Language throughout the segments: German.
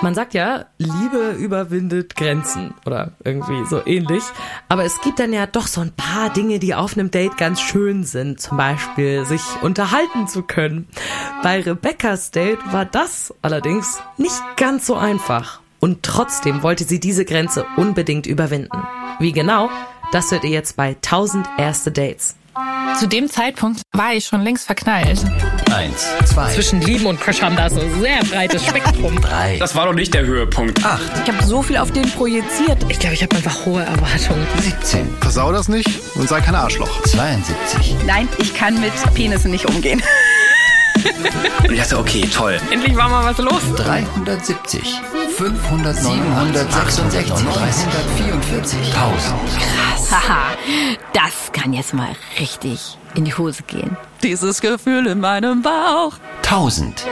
Man sagt ja, Liebe überwindet Grenzen oder irgendwie so ähnlich. Aber es gibt dann ja doch so ein paar Dinge, die auf einem Date ganz schön sind. Zum Beispiel sich unterhalten zu können. Bei Rebecca's Date war das allerdings nicht ganz so einfach. Und trotzdem wollte sie diese Grenze unbedingt überwinden. Wie genau? Das hört ihr jetzt bei 1000 erste Dates. Zu dem Zeitpunkt war ich schon längst verknallt. Eins, zwei, Zwischen Lieben und Crush haben da so ein sehr breites Spektrum. drei, Das war doch nicht der Höhepunkt. acht, Ich habe so viel auf den projiziert. Ich glaube, ich habe einfach hohe Erwartungen. 17, Versau das nicht und sei kein Arschloch. 72, Nein, ich kann mit Penissen nicht umgehen. Und ich dachte, okay, toll. Endlich war mal was los. 370, 500, 766, 344, 1000. Haha, das kann jetzt mal richtig in die Hose gehen. Dieses Gefühl in meinem Bauch. 1000.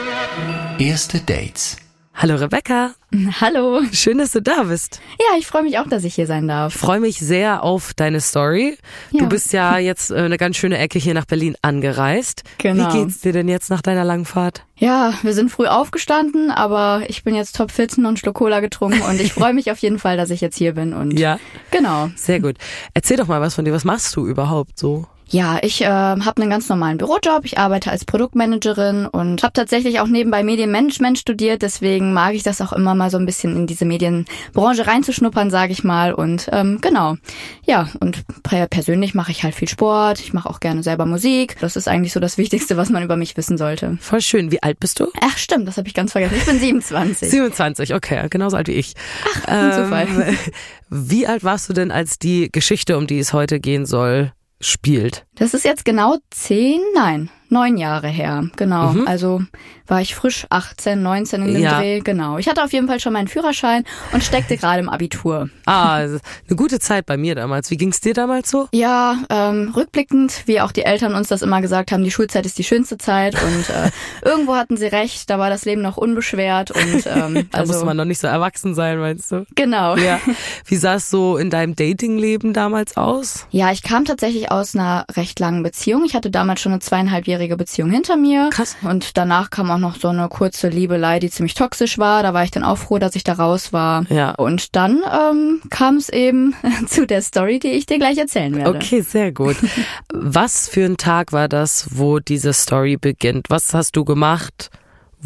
Erste Dates. Hallo Rebecca, Hallo. schön, dass du da bist. Ja, ich freue mich auch, dass ich hier sein Ich darf. freue mich sehr auf deine Story. Du Ja. bist ja jetzt äh, eine ganz schöne Ecke hier nach Berlin angereist. Genau. Wie geht's dir denn jetzt nach deiner langen Fahrt? Ja, wir sind früh aufgestanden, aber ich bin jetzt top 14 und Schluck Cola getrunken und ich freue mich auf jeden Fall, dass ich jetzt hier bin und Ja, genau. sehr gut. Erzähl doch mal was von dir. Was machst du überhaupt so? Ja, ich äh, habe einen ganz normalen Bürojob. Ich arbeite als Produktmanagerin und habe tatsächlich auch nebenbei Medienmanagement studiert. Deswegen mag ich das auch immer mal so ein bisschen in diese Medienbranche reinzuschnuppern, sage ich mal. Und ähm, genau, ja. Und per- persönlich mache ich halt viel Sport. Ich mache auch gerne selber Musik. Das ist eigentlich so das Wichtigste, was man über mich wissen sollte. Voll schön. Wie alt bist du? Ach stimmt, das habe ich ganz vergessen. Ich bin 27. 27, okay, genauso alt wie ich. ein Zufall. Wie alt warst du denn, als die Geschichte, um die es heute gehen soll, spielt? Das ist jetzt genau zehn, nein, neun Jahre her. Genau. Also war ich frisch 18, 19 in dem Ja. Dreh. Genau. Ich hatte auf jeden Fall schon meinen Führerschein und steckte gerade im Abitur. Ah, eine gute Zeit bei mir damals. Wie ging's dir damals so? Ja, ähm, rückblickend, wie auch die Eltern uns das immer gesagt haben, die Schulzeit ist die schönste Zeit und äh, irgendwo hatten sie recht, da war das Leben noch unbeschwert und ähm, Da also musste man noch nicht so erwachsen sein, meinst du? genau. Ja. Wie sah es so in deinem Datingleben damals aus? Ja, ich kam tatsächlich aus einer recht langen Beziehung. Ich hatte damals schon eine zweieinhalbjährige Beziehung hinter mir. Krass. Und danach kam auch noch so eine kurze Liebelei, die ziemlich toxisch war. Da war ich dann auch froh, dass ich da raus war. Ja. Und dann ähm, kam es eben zu der Story, die ich dir gleich erzählen werde. Okay, sehr gut. Was für ein Tag war das, wo diese Story beginnt? Was hast du gemacht?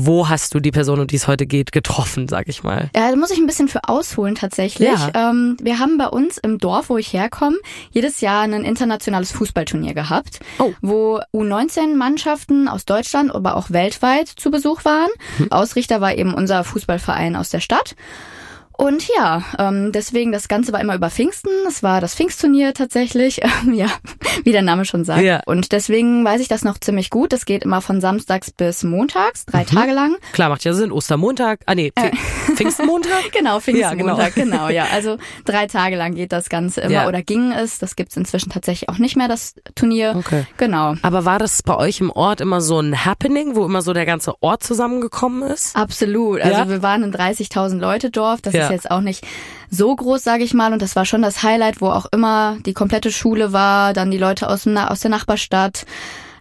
Wo hast du die Person, um die es heute geht, getroffen, sag ich mal? Ja, da muss ich ein bisschen für ausholen tatsächlich. Ja. Ähm, wir haben bei uns im Dorf, wo ich herkomme, jedes Jahr ein internationales Fußballturnier gehabt, Oh. wo U19-Mannschaften aus Deutschland, aber auch weltweit zu Besuch waren. Hm. Ausrichter war eben unser Fußballverein aus der Stadt. Und ja, ähm, deswegen, das Ganze war immer über Pfingsten. Es war das Pfingstturnier tatsächlich. Ähm, ja, wie der Name schon sagt. Ja. Und deswegen weiß ich das noch ziemlich gut. Das geht immer von samstags bis montags, drei Mhm. Tage lang. Klar, macht ja Sinn. Ostermontag. Ah, nee, Pfing- Pfingstmontag? Genau, Pfingstmontag, Ja, genau. genau. ja. Also drei Tage lang geht das Ganze immer Ja. oder ging es. Das gibt's inzwischen tatsächlich auch nicht mehr, das Turnier. Okay. Genau. Aber war das bei euch im Ort immer so ein Happening, wo immer so der ganze Ort zusammengekommen ist? Absolut. Also wir waren ein 30.000 Leute Dorf. Das Ja. Ist jetzt auch nicht so groß, sage ich mal. Und das war schon das Highlight, wo auch immer die komplette Schule war, dann die Leute aus, dem, Na- aus der Nachbarstadt.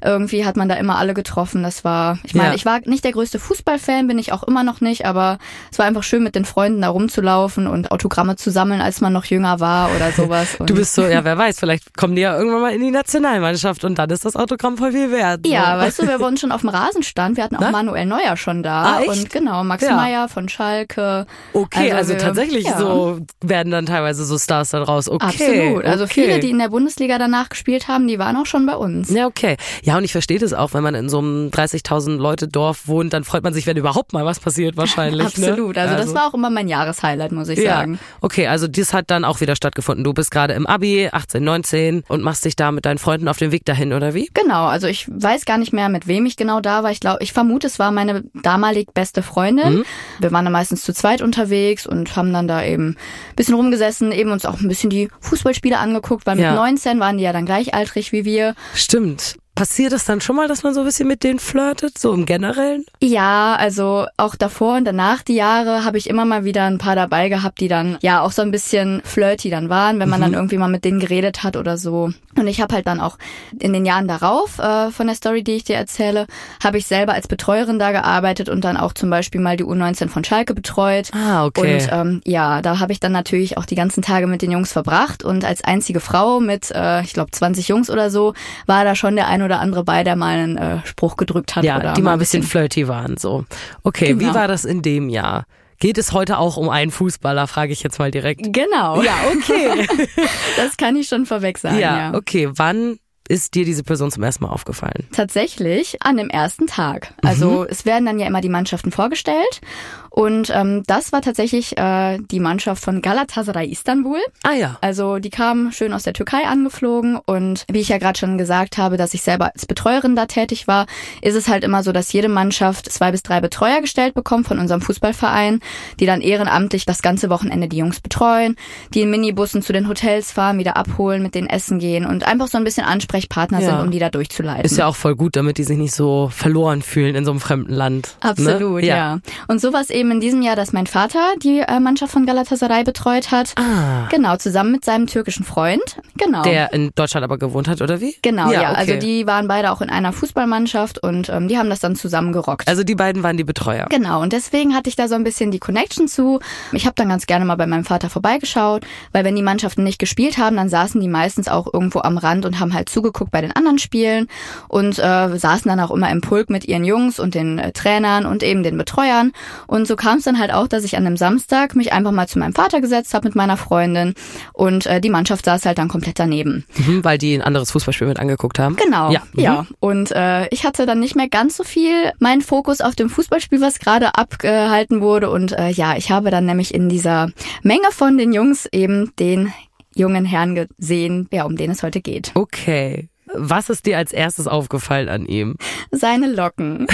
Irgendwie hat man da immer alle getroffen. Das war, ich meine, Ja. ich war nicht der größte Fußballfan, bin ich auch immer noch nicht, aber es war einfach schön, mit den Freunden da rumzulaufen und Autogramme zu sammeln, als man noch jünger war oder sowas. Du bist so, ja, wer weiß, vielleicht kommen die ja irgendwann mal in die Nationalmannschaft und dann ist das Autogramm voll viel wert. so. Ja, weißt du, wer bei uns schon auf dem Rasen stand, wir hatten auch Na? Manuel Neuer schon da. Ah? Und genau, Max Ja. Meyer von Schalke. Okay, also, wir- tatsächlich ja. so werden dann teilweise so Stars dann raus. Okay. Absolut. Also okay. viele, die in der Bundesliga danach gespielt haben, die waren auch schon bei uns. Ja, okay. Ja, und ich verstehe das auch, wenn man in so einem 30.000 Leute Dorf wohnt, dann freut man sich, wenn überhaupt mal was passiert wahrscheinlich. Absolut. Ne? Also, das war auch immer mein Jahreshighlight, muss ich ja. sagen. Okay, also das hat dann auch wieder stattgefunden. Du bist gerade im Abi, 18, 19 und machst dich da mit deinen Freunden auf den Weg dahin, oder wie? Genau, also ich weiß gar nicht mehr, mit wem ich genau da war. Ich glaube, ich vermute, es war meine damalig beste Freundin. Mhm. Wir waren dann meistens zu zweit unterwegs und haben dann da eben ein bisschen rumgesessen, eben uns auch ein bisschen die Fußballspiele angeguckt, weil Ja. mit 19 waren die ja dann gleichaltrig wie wir. Stimmt. Passiert es dann schon mal, dass man so ein bisschen mit denen flirtet, so im Generellen? Ja, also auch davor und danach die Jahre habe ich immer mal wieder ein paar dabei gehabt, die dann ja auch so ein bisschen flirty dann waren, wenn man dann irgendwie mal mit denen geredet hat oder so. Und ich habe halt dann auch in den Jahren darauf äh, von der Story, die ich dir erzähle, habe ich selber als Betreuerin da gearbeitet und dann auch zum Beispiel mal die U19 von Schalke betreut. Ah, okay. Und ähm, ja, da habe ich dann natürlich auch die ganzen Tage mit den Jungs verbracht und als einzige Frau mit, äh, ich glaube, 20 Jungs oder so, war da schon der ein oder andere bei, der mal einen äh, Spruch gedrückt hat. Ja, oder die mal ein bisschen flirty waren, so. Okay, wie Genau. war das in dem Jahr? Geht es heute auch um einen Fußballer, frage ich jetzt mal direkt. Genau. Ja, okay. Das kann ich schon vorweg sagen, ja. ja, okay. Wann ist dir diese Person zum ersten Mal aufgefallen? Tatsächlich an dem ersten Tag. Also es werden dann ja immer die Mannschaften vorgestellt. Und ähm, das war tatsächlich äh, die Mannschaft von Galatasaray Istanbul. Ah ja. Also die kamen schön aus der Türkei angeflogen und wie ich ja gerade schon gesagt habe, dass ich selber als Betreuerin da tätig war, ist es halt immer so, dass jede Mannschaft zwei bis drei Betreuer gestellt bekommt von unserem Fußballverein, die dann ehrenamtlich das ganze Wochenende die Jungs betreuen, die in Minibussen zu den Hotels fahren, wieder abholen, mit denen essen gehen und einfach so ein bisschen Ansprechpartner Ja. sind, um die da durchzuleiten. Ist ja auch voll gut, damit die sich nicht so verloren fühlen in so einem fremden Land. Absolut, ne? ja. Und so war es eben in diesem Jahr, dass mein Vater die äh, Mannschaft von Galatasaray betreut hat. Ah. Genau, zusammen mit seinem türkischen Freund. Genau. Der in Deutschland aber gewohnt hat, oder wie? Genau, ja. okay. Also die waren beide auch in einer Fußballmannschaft und ähm, die haben das dann zusammen gerockt. Also die beiden waren die Betreuer. Genau, und deswegen hatte ich da so ein bisschen die Connection zu. Ich habe dann ganz gerne mal bei meinem Vater vorbeigeschaut, weil wenn die Mannschaften nicht gespielt haben, dann saßen die meistens auch irgendwo am Rand und haben halt zugeguckt bei den anderen Spielen und äh, saßen dann auch immer im Pulk mit ihren Jungs und den äh, Trainern und eben den Betreuern. Und so kam es dann halt auch, dass ich an einem Samstag mich einfach mal zu meinem Vater gesetzt habe mit meiner Freundin und äh, die Mannschaft saß halt dann komplett daneben. Mhm, weil die ein anderes Fußballspiel mit angeguckt haben. Genau, Ja. ja. Mhm. Und äh, ich hatte dann nicht mehr ganz so viel meinen Fokus auf dem Fußballspiel, was gerade abgehalten wurde. Und äh, ja, ich habe dann nämlich in dieser Menge von den Jungs eben den jungen Herrn gesehen, ja, um den es heute geht. Okay. Was ist dir als erstes aufgefallen an ihm? Seine Locken.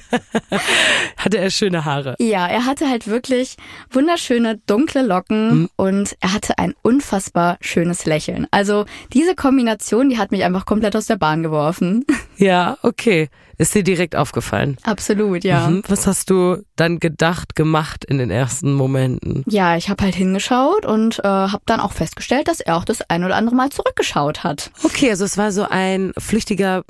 Hatte er schöne Haare? Ja, er hatte halt wirklich wunderschöne dunkle Locken und er hatte ein unfassbar schönes Lächeln. Also diese Kombination, die hat mich einfach komplett aus der Bahn geworfen. Ja, okay. Ist dir direkt aufgefallen? Absolut, ja. Mhm. Was hast du dann gedacht, gemacht in den ersten Momenten? Ja, ich habe halt hingeschaut und äh, habe dann auch festgestellt, dass er auch das ein oder andere Mal zurückgeschaut hat. Okay, also es war so ein flüchtiger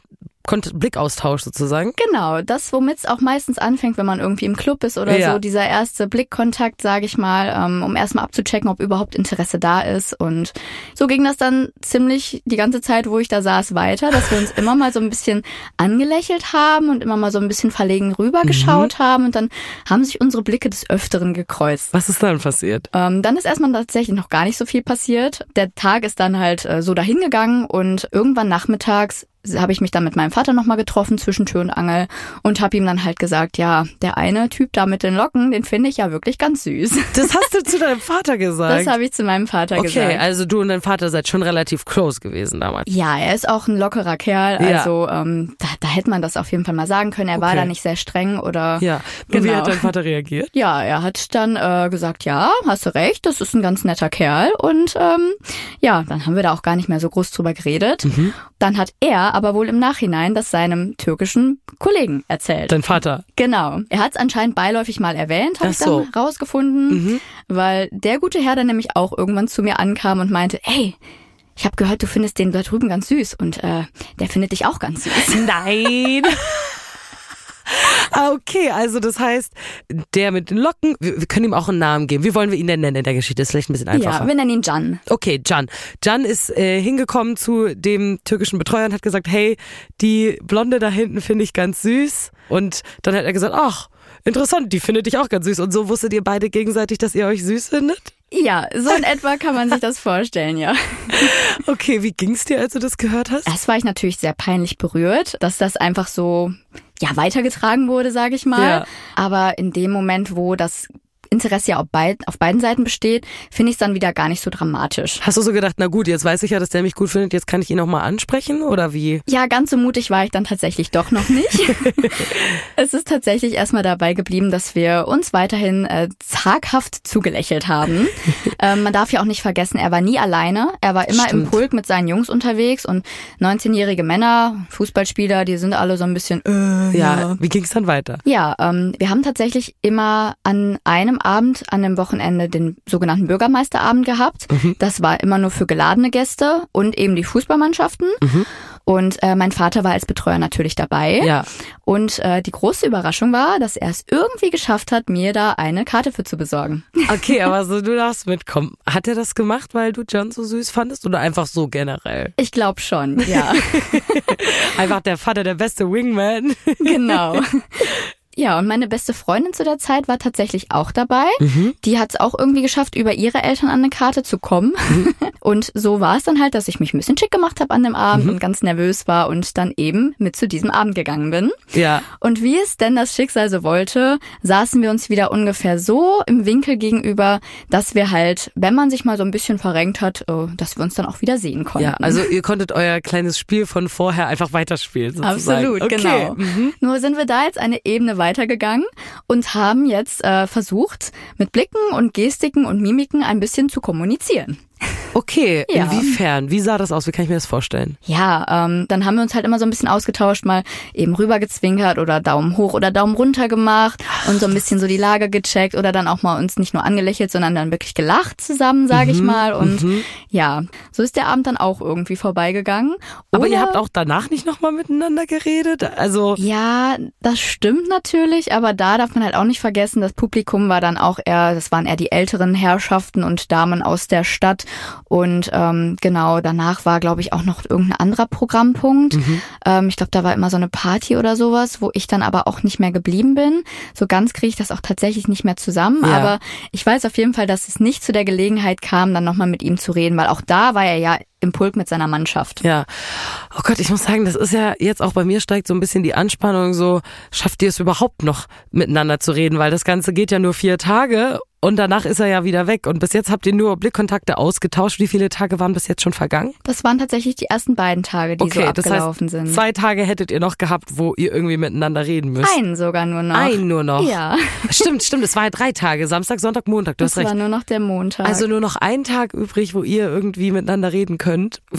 Kont Blickaustausch sozusagen. Genau, das, womit es auch meistens anfängt, wenn man irgendwie im Club ist oder Ja. so, dieser erste Blickkontakt, sage ich mal, ähm, um erstmal abzuchecken, ob überhaupt Interesse da ist. Und so ging das dann ziemlich die ganze Zeit, wo ich da saß, weiter, dass wir uns immer mal so ein bisschen angelächelt haben und immer mal so ein bisschen verlegen rübergeschaut haben und dann haben sich unsere Blicke des Öfteren gekreuzt. Was ist dann passiert? Ähm, dann ist erstmal tatsächlich noch gar nicht so viel passiert. Der Tag ist dann halt äh, so dahingegangen und irgendwann nachmittags habe ich mich dann mit meinem Vater nochmal getroffen zwischen Tür und Angel und habe ihm dann halt gesagt, ja, der eine Typ da mit den Locken, den finde ich ja wirklich ganz süß. Das hast du zu deinem Vater gesagt. Das habe ich zu meinem Vater okay, gesagt. also du und dein Vater seid schon relativ close gewesen damals. Ja, er ist auch ein lockerer Kerl, Ja. also ähm, da, da hätte man das auf jeden Fall mal sagen können. Er war Okay. da nicht sehr streng oder Ja. Und Wie Genau. hat dein Vater reagiert? Ja, er hat dann äh, gesagt, ja, hast du recht, das ist ein ganz netter Kerl. Und ähm, ja, dann haben wir da auch gar nicht mehr so groß drüber geredet. Mhm. Dann hat er aber wohl im Nachhinein das seinem türkischen Kollegen erzählt. Dein Vater. Genau. Er hat es anscheinend beiläufig mal erwähnt, habe ich dann so. Mhm. rausgefunden, weil der gute Herr dann nämlich auch irgendwann zu mir ankam und meinte, ey, ich habe gehört, du findest den da drüben ganz süß und äh, der findet dich auch ganz süß. Nein. Ah, okay, also das heißt, der mit den Locken, wir, wir können ihm auch einen Namen geben. Wie wollen wir ihn denn nennen in der Geschichte? ist vielleicht ein bisschen einfacher. Ja, wir nennen ihn Can. Okay, Can. Can ist äh, hingekommen zu dem türkischen Betreuer und hat gesagt, hey, die Blonde da hinten finde ich ganz süß. Und dann hat er gesagt, ach, interessant, die findet dich auch ganz süß. Und so wusstet ihr beide gegenseitig, dass ihr euch süß findet? Ja, so in etwa kann man sich das vorstellen, ja. Okay, wie ging's dir, als du das gehört hast? Erst war ich natürlich sehr peinlich berührt, dass das einfach so ja weitergetragen wurde, sage ich mal. Ja. Aber in dem Moment, wo das Interesse ja auf, beid, auf beiden Seiten besteht, finde ich es dann wieder gar nicht so dramatisch. Hast du so gedacht, na gut, jetzt weiß ich ja, dass der mich gut findet, jetzt kann ich ihn noch mal ansprechen oder wie? Ja, ganz so mutig war ich dann tatsächlich doch noch nicht. es ist tatsächlich erstmal dabei geblieben, dass wir uns weiterhin äh, zaghaft zugelächelt haben. ähm, man darf ja auch nicht vergessen, er war nie alleine. Er war immer im Stimmt. Pulk mit seinen Jungs unterwegs und 19-jährige Männer, Fußballspieler, die sind alle so ein bisschen, äh, Ja, wie ging es dann weiter? Ja, ähm, wir haben tatsächlich immer an einem Abend, an dem Wochenende, den sogenannten Bürgermeisterabend gehabt. Das war immer nur für geladene Gäste und eben die Fußballmannschaften. Und äh, mein Vater war als Betreuer natürlich dabei. Ja. Und äh, die große Überraschung war, dass er es irgendwie geschafft hat, mir da eine Karte für zu besorgen. Okay, aber so du darfst mitkommen. Hat er das gemacht, weil du John so süß fandest oder einfach so generell? Ich glaube schon, ja. Einfach der Vater, der beste Wingman. genau. Ja, und meine beste Freundin zu der Zeit war tatsächlich auch dabei. Die hat es auch irgendwie geschafft, über ihre Eltern an eine Karte zu kommen. Und so war es dann halt, dass ich mich ein bisschen schick gemacht habe an dem Abend und ganz nervös war und dann eben mit zu diesem Abend gegangen bin. Ja. Und wie es denn das Schicksal so wollte, saßen wir uns wieder ungefähr so im Winkel gegenüber, dass wir halt, wenn man sich mal so ein bisschen verrenkt hat, äh, dass wir uns dann auch wieder sehen konnten. Ja, also ihr konntet euer kleines Spiel von vorher einfach weiterspielen. Sozusagen. Absolut, okay. genau. Mhm. Nur sind wir da jetzt eine Ebene weitergegangen und haben jetzt äh, versucht, mit Blicken und Gestiken und Mimiken ein bisschen zu kommunizieren. Okay, Ja. inwiefern? Wie sah das aus? Wie kann ich mir das vorstellen? Ja, ähm, dann haben wir uns halt immer so ein bisschen ausgetauscht, mal eben rübergezwinkert oder Daumen hoch oder Daumen runter gemacht und so ein bisschen so die Lage gecheckt oder dann auch mal uns nicht nur angelächelt, sondern dann wirklich gelacht zusammen, sage Mhm, ich mal. Und ja, so ist der Abend dann auch irgendwie vorbeigegangen. Aber ihr habt auch danach nicht nochmal miteinander geredet? Also, Ja, das stimmt natürlich, aber da darf man halt auch nicht vergessen, das Publikum war dann auch eher, das waren eher die älteren Herrschaften und Damen aus der Stadt. Und ähm, genau, danach war, glaube ich, auch noch irgendein anderer Programmpunkt. Ähm, ich glaube, da war immer so eine Party oder sowas, wo ich dann aber auch nicht mehr geblieben bin. So ganz kriege ich das auch tatsächlich nicht mehr zusammen. Ja. Aber ich weiß auf jeden Fall, dass es nicht zu der Gelegenheit kam, dann nochmal mit ihm zu reden, weil auch da war er ja im Pulk mit seiner Mannschaft. ja. Oh Gott, ich muss sagen, das ist ja jetzt auch bei mir steigt so ein bisschen die Anspannung so, schafft ihr es überhaupt noch miteinander zu reden? Weil das Ganze geht ja nur vier Tage und danach ist er ja wieder weg. Und bis jetzt habt ihr nur Blickkontakte ausgetauscht. Wie viele Tage waren bis jetzt schon vergangen? Das waren tatsächlich die ersten beiden Tage, die so das abgelaufen heißt, sind. zwei Tage hättet ihr noch gehabt, wo ihr irgendwie miteinander reden müsst. Einen sogar nur noch. Einen nur noch. Ja, Stimmt, stimmt. Es war ja drei Tage. Samstag, Sonntag, Montag. Du das hast recht. war nur noch der Montag. Also nur noch ein Tag übrig, wo ihr irgendwie miteinander reden könnt.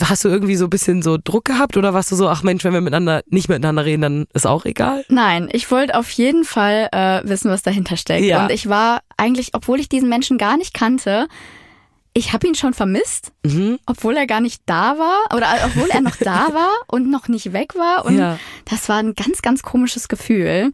Hast du irgendwie so ein bisschen so Druck gehabt oder warst du so, ach Mensch, wenn wir miteinander nicht miteinander reden, dann ist auch egal? Nein, ich wollte auf jeden Fall äh, wissen, was dahinter steckt. Ja. Und ich war eigentlich, obwohl ich diesen Menschen gar nicht kannte, ich habe ihn schon vermisst, Mhm. obwohl er gar nicht da war oder äh, obwohl er noch da war und noch nicht weg war. Und Ja. das war ein ganz, ganz komisches Gefühl.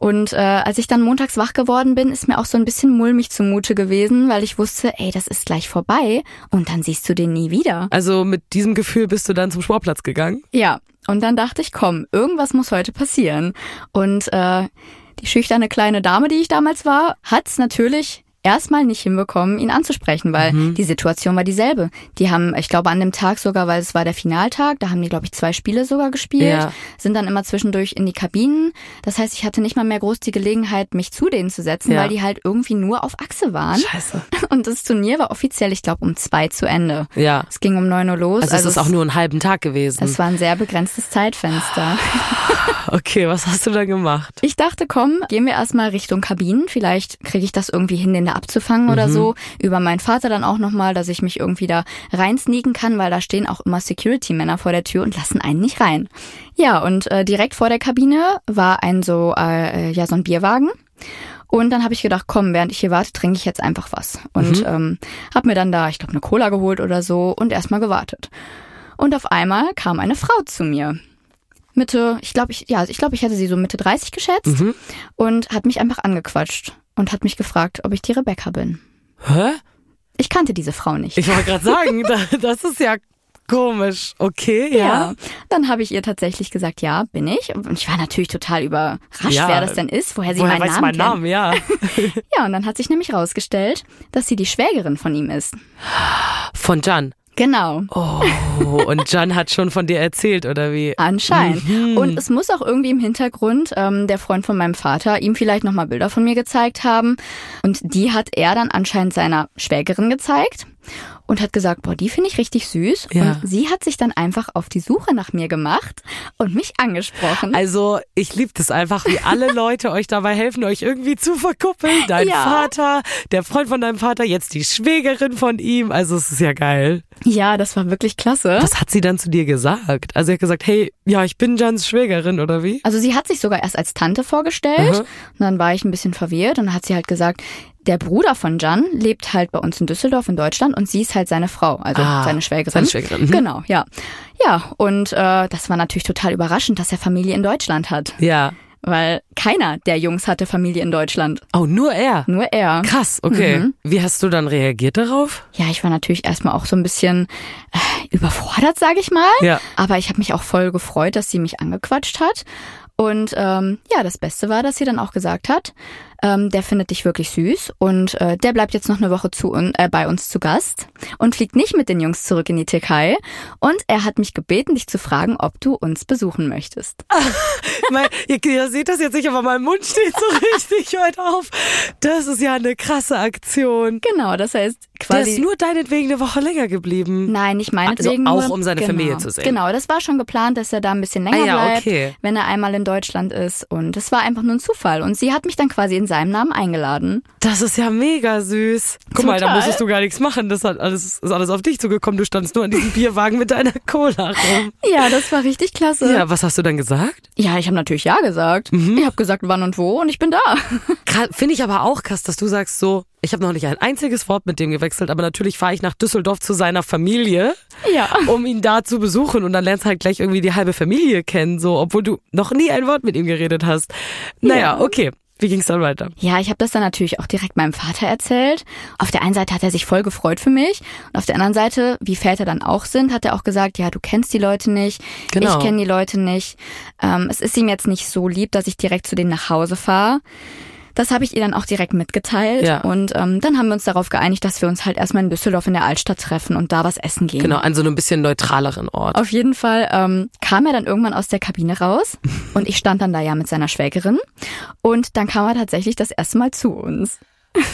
Und äh, als ich dann montags wach geworden bin, ist mir auch so ein bisschen mulmig zumute gewesen, weil ich wusste, ey, das ist gleich vorbei und dann siehst du den nie wieder. Also mit diesem Gefühl bist du dann zum Sportplatz gegangen? Ja, und dann dachte ich, komm, irgendwas muss heute passieren. Und äh, die schüchterne kleine Dame, die ich damals war, hat's natürlich erstmal nicht hinbekommen, ihn anzusprechen, weil Mhm. die Situation war dieselbe. Die haben, ich glaube, an dem Tag sogar, weil es war der Finaltag, da haben die, glaube ich, zwei Spiele sogar gespielt, Ja. sind dann immer zwischendurch in die Kabinen. Das heißt, ich hatte nicht mal mehr groß die Gelegenheit, mich zu denen zu setzen, Ja. weil die halt irgendwie nur auf Achse waren. Scheiße. Und das Turnier war offiziell, ich glaube, um zwei zu Ende. Ja. Es ging um neun Uhr los. Also, es ist auch nur einen halben Tag gewesen. es war ein sehr begrenztes Zeitfenster. Okay, was hast du da gemacht? Ich dachte, komm, gehen wir erstmal Richtung Kabinen. Vielleicht kriege ich das irgendwie hin, den da abzufangen oder so. Über meinen Vater dann auch nochmal, dass ich mich irgendwie da reinsneaken kann, weil da stehen auch immer Security-Männer vor der Tür und lassen einen nicht rein. Ja, und äh, direkt vor der Kabine war ein so, äh, ja, so ein Bierwagen. Und dann habe ich gedacht, komm, während ich hier warte, trinke ich jetzt einfach was. Und ähm, habe mir dann da, ich glaube, eine Cola geholt oder so und erstmal gewartet. Und auf einmal kam eine Frau zu mir. Mitte, ich glaube, ich, ja, ich glaube, ich hätte sie so Mitte 30 geschätzt und hat mich einfach angequatscht und hat mich gefragt, ob ich die Rebecca bin. Hä? Ich kannte diese Frau nicht. Ich wollte gerade sagen, da- das ist ja komisch. Okay, ja. ja. Dann habe ich ihr tatsächlich gesagt, ja, bin ich. Und ich war natürlich total überrascht, Ja. wer das denn ist, woher sie Woher meinen weiß Namen mein kennt. Namen, ja. Ja, und dann hat sich nämlich rausgestellt, dass sie die Schwägerin von ihm ist. Von Jan. Genau. Oh, und Jan hat schon von dir erzählt, oder wie? Anscheinend. Mhm. Und es muss auch irgendwie im Hintergrund ähm, der Freund von meinem Vater ihm vielleicht nochmal Bilder von mir gezeigt haben. Und die hat er dann anscheinend seiner Schwägerin gezeigt und hat gesagt, boah, die finde ich richtig süß. Ja. Und sie hat sich dann einfach auf die Suche nach mir gemacht und mich angesprochen. Also, ich liebe das einfach, wie alle Leute euch dabei helfen, euch irgendwie zu verkuppeln. Dein Ja. Vater, der Freund von deinem Vater, jetzt die Schwägerin von ihm. Also, es ist ja geil. ja, das war wirklich klasse. Was hat sie dann zu dir gesagt? Also, sie hat gesagt, hey, ja, ich bin Jans Schwägerin, oder wie? Also sie hat sich sogar erst als Tante vorgestellt Aha. und dann war ich ein bisschen verwirrt und dann hat sie halt gesagt, der Bruder von Jan lebt halt bei uns in Düsseldorf in Deutschland und sie ist halt seine Frau, also Ah, seine Schwägerin. seine Schwägerin, mhm. Genau, ja. Ja, und äh, das war natürlich total überraschend, dass er Familie in Deutschland hat, Ja. weil keiner der Jungs hatte Familie in Deutschland, Oh, nur er. nur er. Krass, okay. Mhm. Wie hast du dann reagiert darauf? Ja, ich war natürlich erstmal auch so ein bisschen äh, überfordert, sage ich mal. Ja. Aber ich habe mich auch voll gefreut, dass sie mich angequatscht hat. Und ähm, ja, das Beste war, dass sie dann auch gesagt hat, ähm, der findet dich wirklich süß und äh, der bleibt jetzt noch eine Woche zu, äh, bei uns zu Gast und fliegt nicht mit den Jungs zurück in die Türkei. Und er hat mich gebeten, dich zu fragen, ob du uns besuchen möchtest. mein, ihr, ihr seht das jetzt nicht, aber mein Mund steht so richtig heute auf. Das ist ja eine krasse Aktion. Genau, das heißt Der quasi. ist nur deinetwegen eine Woche länger geblieben. Nein, nicht meinetwegen. Also auch nur, um seine genau, Familie zu sehen. Genau, das war schon geplant, dass er da ein bisschen länger Ah ja, bleibt, okay. wenn er einmal in Deutschland ist. Und das war einfach nur ein Zufall. Und sie hat mich dann quasi in seinem Namen eingeladen. Das ist ja mega süß. Guck mal, da Total. musstest du gar nichts machen. Das hat alles, ist alles auf dich zugekommen. Du standst nur an diesem Bierwagen mit deiner Cola rum. Ja, das war richtig klasse. Ja, was hast du dann gesagt? Ja, ich habe natürlich ja gesagt. Mhm. Ich habe gesagt, wann und wo und ich bin da. Finde ich aber auch krass, dass du sagst so, ich habe noch nicht ein einziges Wort mit dem gewechselt, aber natürlich fahre ich nach Düsseldorf zu seiner Familie, Ja. um ihn da zu besuchen und dann lernst halt gleich irgendwie die halbe Familie kennen, so, obwohl du noch nie ein Wort mit ihm geredet hast. Naja, Ja. okay. Wie ging's dann weiter? Ja, ich habe das dann natürlich auch direkt meinem Vater erzählt. Auf der einen Seite hat er sich voll gefreut für mich und auf der anderen Seite, wie Väter dann auch sind, hat er auch gesagt, ja, du kennst die Leute nicht, Genau. ich kenne die Leute nicht. Ähm, es ist ihm jetzt nicht so lieb, dass ich direkt zu denen nach Hause fahre. Das habe ich ihr dann auch direkt mitgeteilt Ja. und ähm, dann haben wir uns darauf geeinigt, dass wir uns halt erstmal in Düsseldorf in der Altstadt treffen und da was essen gehen. Genau, an so einem bisschen neutraleren Ort. Auf jeden Fall ähm, kam er dann irgendwann aus der Kabine raus und ich stand dann da ja mit seiner Schwägerin und dann kam er tatsächlich das erste Mal zu uns.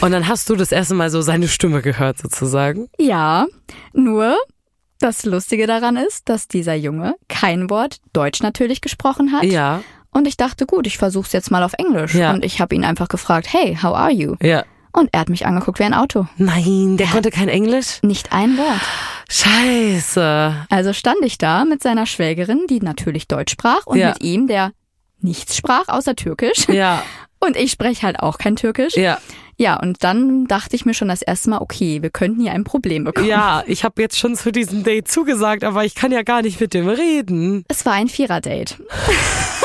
Und dann hast du das erste Mal so seine Stimme gehört sozusagen. Ja, nur das Lustige daran ist, dass dieser Junge kein Wort Deutsch natürlich gesprochen hat. Ja, Und ich dachte, gut, ich versuch's jetzt mal auf Englisch. Ja. Und ich habe ihn einfach gefragt, hey, how are you? ja. Und er hat mich angeguckt wie ein Auto. Nein, der konnte kein Englisch? Nicht ein Wort. Scheiße. Also stand ich da mit seiner Schwägerin, die natürlich Deutsch sprach, und Ja. mit ihm, der nichts sprach außer Türkisch. Ja, Und ich spreche halt auch kein Türkisch. ja. Ja, und dann dachte ich mir schon das erste Mal, okay, wir könnten hier ein Problem bekommen. Ja, ich habe jetzt schon zu diesem Date zugesagt, aber ich kann ja gar nicht mit dem reden. Es war ein Vierer-Date.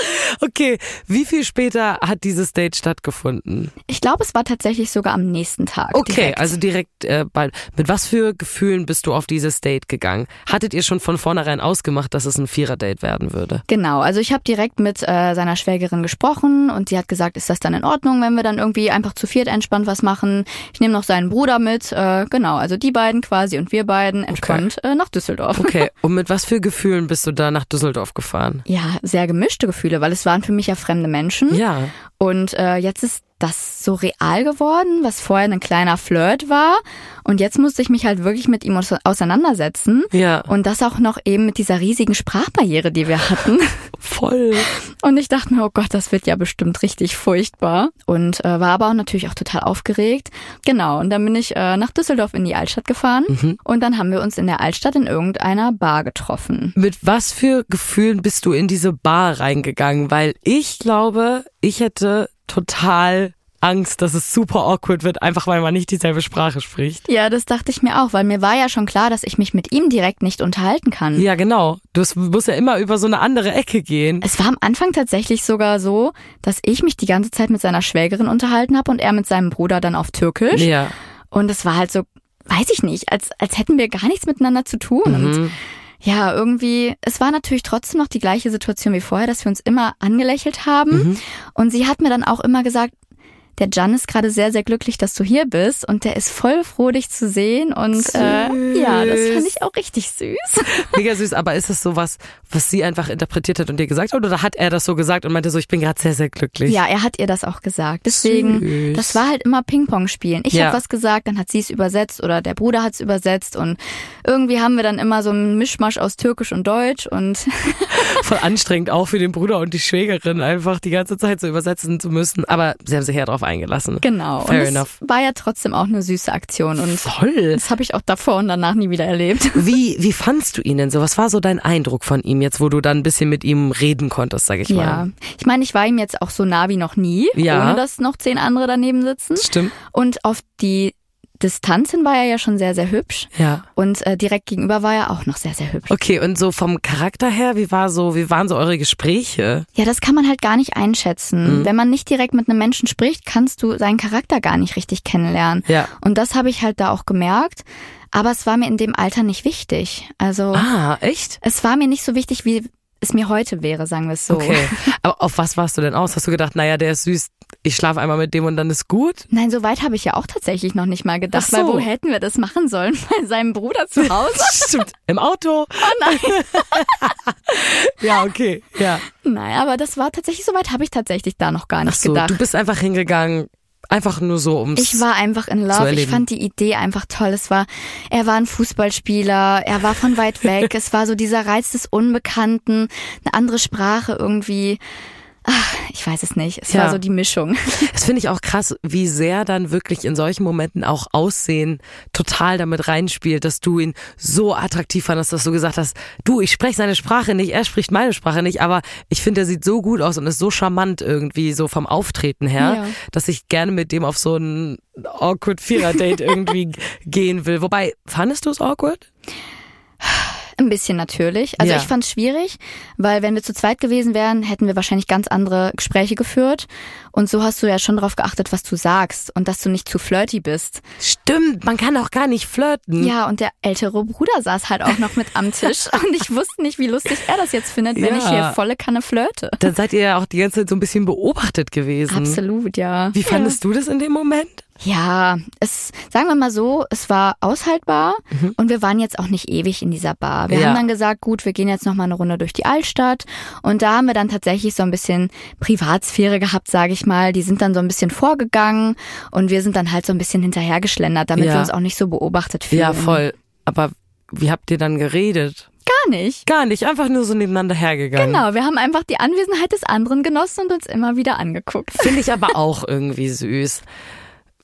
Okay, wie viel später hat dieses Date stattgefunden? Ich glaube, es war tatsächlich sogar am nächsten Tag. Okay, direkt. also direkt äh, bald. Mit was für Gefühlen bist du auf dieses Date gegangen? Hattet ihr schon von vornherein ausgemacht, dass es ein Vierer-Date werden würde? Genau, also ich habe direkt mit äh, seiner Schwägerin gesprochen und die hat gesagt, ist das dann in Ordnung, wenn wir dann irgendwie einfach zu viert entspannt was machen? Ich nehme noch seinen Bruder mit, äh, genau, also die beiden quasi und wir beiden entspannt äh, nach Düsseldorf. Okay, und mit was für Gefühlen bist du da nach Düsseldorf gefahren? Ja, sehr gemischte Gefühle, weil es waren für mich ja fremde Menschen. Ja. Und äh, jetzt ist das so real geworden, was vorher ein kleiner Flirt war. Und jetzt musste ich mich halt wirklich mit ihm aus- auseinandersetzen. Ja. Und das auch noch eben mit dieser riesigen Sprachbarriere, die wir hatten. Voll. Und ich dachte mir, oh Gott, das wird ja bestimmt richtig furchtbar. Und äh, war aber auch natürlich auch total aufgeregt. Genau, und dann bin ich äh, nach Düsseldorf in die Altstadt gefahren. Und dann haben wir uns in der Altstadt in irgendeiner Bar getroffen. Mit was für Gefühlen bist du in diese Bar reingegangen? Weil ich glaube, ich hätte total Angst, dass es super awkward wird, einfach weil man nicht dieselbe Sprache spricht. Ja, das dachte ich mir auch, weil mir war ja schon klar, dass ich mich mit ihm direkt nicht unterhalten kann. Ja, genau. Du musst ja immer über so eine andere Ecke gehen. Es war am Anfang tatsächlich sogar so, dass ich mich die ganze Zeit mit seiner Schwägerin unterhalten habe und er mit seinem Bruder dann auf Türkisch. Ja. Und es war halt so, weiß ich nicht, als, als hätten wir gar nichts miteinander zu tun. Und ja, irgendwie, es war natürlich trotzdem noch die gleiche Situation wie vorher, dass wir uns immer angelächelt haben. Und sie hat mir dann auch immer gesagt, der Jan ist gerade sehr, sehr glücklich, dass du hier bist und der ist voll froh, dich zu sehen und äh, ja, das fand ich auch richtig süß. Mega süß, aber ist es so was, was sie einfach interpretiert hat und dir gesagt hat oder hat er das so gesagt und meinte so, ich bin gerade sehr, sehr glücklich? Ja, er hat ihr das auch gesagt. Deswegen, Süß. das war halt immer Ping-Pong spielen. Ich Ja. habe was gesagt, dann hat sie es übersetzt oder der Bruder hat es übersetzt und irgendwie haben wir dann immer so einen Mischmasch aus Türkisch und Deutsch und Voll anstrengend auch für den Bruder und die Schwägerin einfach die ganze Zeit so übersetzen zu müssen. Aber sie haben sich ja drauf eingelassen. genau. Fair und enough. war ja trotzdem auch eine süße Aktion und Voll. das habe ich auch davor und danach nie wieder erlebt. Wie, wie fandst du ihn denn so? Was war so dein Eindruck von ihm jetzt, wo du dann ein bisschen mit ihm reden konntest, sag ich Ja, mal? ich meine, ich war ihm jetzt auch so nah wie noch nie, Ja. ohne dass noch zehn andere daneben sitzen. Stimmt. Und auf die Distanz hin war er ja schon sehr, sehr hübsch. Ja. Und äh, direkt gegenüber war er auch noch sehr, sehr hübsch. Okay, und so vom Charakter her, wie war so, wie waren so eure Gespräche? Ja, das kann man halt gar nicht Mhm. einschätzen. Wenn man nicht direkt mit einem Menschen spricht, kannst du seinen Charakter gar nicht richtig kennenlernen. Ja. Und das habe ich halt da auch gemerkt. Aber es war mir in dem Alter nicht wichtig. Also Ah, echt? es war mir nicht so wichtig, wie es mir heute wäre, sagen wir es so. Okay. Aber auf was warst du denn aus? Hast du gedacht, naja, der ist süß, ich schlafe einmal mit dem und dann ist gut? Nein, so weit habe ich ja auch tatsächlich noch nicht mal gedacht, Ach so. weil wo hätten wir das machen sollen? Bei seinem Bruder zu Hause? Stimmt. Im Auto? Oh nein. Ja, okay. Ja. Nein, aber das war tatsächlich, so weit habe ich tatsächlich da noch gar nicht Ach so, gedacht. du bist einfach hingegangen, einfach nur so ums. Ich war einfach in love. Ich fand die Idee einfach toll. Es war, er war ein Fußballspieler, er war von weit weg. es war so dieser Reiz des Unbekannten, eine andere Sprache irgendwie. Ach, ich weiß es nicht. Es Ja. war so die Mischung. Das finde ich auch krass, wie sehr dann wirklich in solchen Momenten auch Aussehen total damit reinspielt, dass du ihn so attraktiv fandest, dass du gesagt hast, du, ich spreche seine Sprache nicht, er spricht meine Sprache nicht, aber ich finde, er sieht so gut aus und ist so charmant irgendwie, so vom Auftreten her, Ja. dass ich gerne mit dem auf so ein awkward Vierer-Date irgendwie gehen will. Wobei, fandest du es awkward? Ein bisschen natürlich. Also Ja. ich fand es schwierig, weil wenn wir zu zweit gewesen wären, hätten wir wahrscheinlich ganz andere Gespräche geführt. Und so hast du ja schon darauf geachtet, was du sagst und dass du nicht zu flirty bist. Stimmt, man kann auch gar nicht flirten. Ja, und der ältere Bruder saß halt auch noch mit am Tisch. und ich wusste nicht, wie lustig er das jetzt findet, wenn Ja. ich hier volle Kanne flirte. Dann seid ihr ja auch die ganze Zeit so ein bisschen beobachtet gewesen. Absolut, ja. Wie fandest du das in dem Moment? Ja, es, sagen wir mal so, es war aushaltbar und wir waren jetzt auch nicht ewig in dieser Bar. Wir Mhm. Ja. haben dann gesagt, gut, wir gehen jetzt noch mal eine Runde durch die Altstadt und da haben wir dann tatsächlich so ein bisschen Privatsphäre gehabt, sage ich mal. Die sind dann so ein bisschen vorgegangen und wir sind dann halt so ein bisschen hinterhergeschlendert, damit Ja. wir uns auch nicht so beobachtet fühlen. Ja, voll. Aber wie habt ihr dann geredet? Gar nicht. Gar nicht, einfach nur so nebeneinander hergegangen. Genau, wir haben einfach die Anwesenheit des anderen genossen und uns immer wieder angeguckt. Finde ich aber auch irgendwie süß.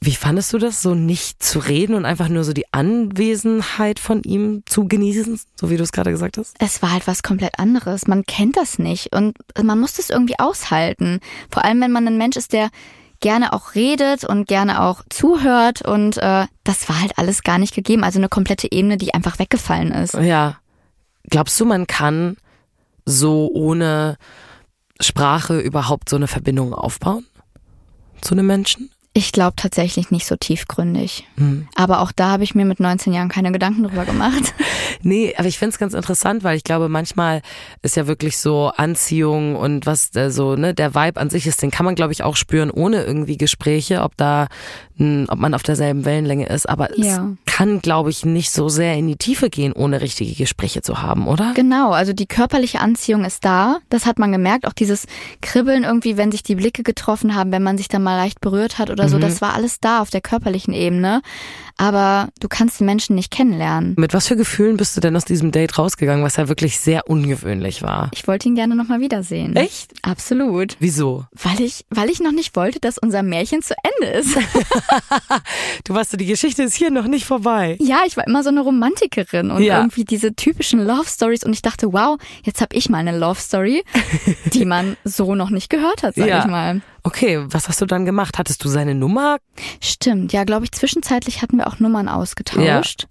Wie fandest du das, so nicht zu reden und einfach nur so die Anwesenheit von ihm zu genießen, so wie du es gerade gesagt hast? Es war halt was komplett anderes. Man kennt das nicht und man muss das irgendwie aushalten. Vor allem, wenn man ein Mensch ist, der gerne auch redet und gerne auch zuhört und äh, das war halt alles gar nicht gegeben. Also eine komplette Ebene, die einfach weggefallen ist. Ja. Glaubst du, man kann so ohne Sprache überhaupt so eine Verbindung aufbauen zu einem Menschen? Ich glaube tatsächlich nicht so tiefgründig. Hm. Aber auch da habe ich mir mit 19 Jahren keine Gedanken drüber gemacht. Nee, aber ich find's ganz interessant, weil ich glaube, manchmal ist ja wirklich so Anziehung und was äh, so, ne, der Vibe an sich ist, den kann man, glaube ich, auch spüren ohne irgendwie Gespräche, ob da, mh, ob man auf derselben Wellenlänge ist. Aber es Ja. kann, glaube ich, nicht so sehr in die Tiefe gehen, ohne richtige Gespräche zu haben, oder? Genau, also die körperliche Anziehung ist da. Das hat man gemerkt. Auch dieses Kribbeln irgendwie, wenn sich die Blicke getroffen haben, wenn man sich dann mal leicht berührt hat oder so. Das war alles da auf der körperlichen Ebene. Aber du kannst den Menschen nicht kennenlernen. Mit was für Gefühlen bist du denn aus diesem Date rausgegangen, was ja wirklich sehr ungewöhnlich war? Ich wollte ihn gerne nochmal wiedersehen. Echt? Absolut. Wieso? Weil ich, weil ich noch nicht wollte, dass unser Märchen zu Ende ist. Du weißt, so, die Geschichte ist hier noch nicht vorbei. ja, ich war immer so eine Romantikerin und Ja. irgendwie diese typischen Love Stories und ich dachte, wow, jetzt habe ich mal eine Love Story, die man so noch nicht gehört hat, sag Ja. ich mal. Okay, was hast du dann gemacht? Hattest du seine Nummer? Stimmt, ja, glaube ich, zwischenzeitlich hatten wir auch Nummern ausgetauscht.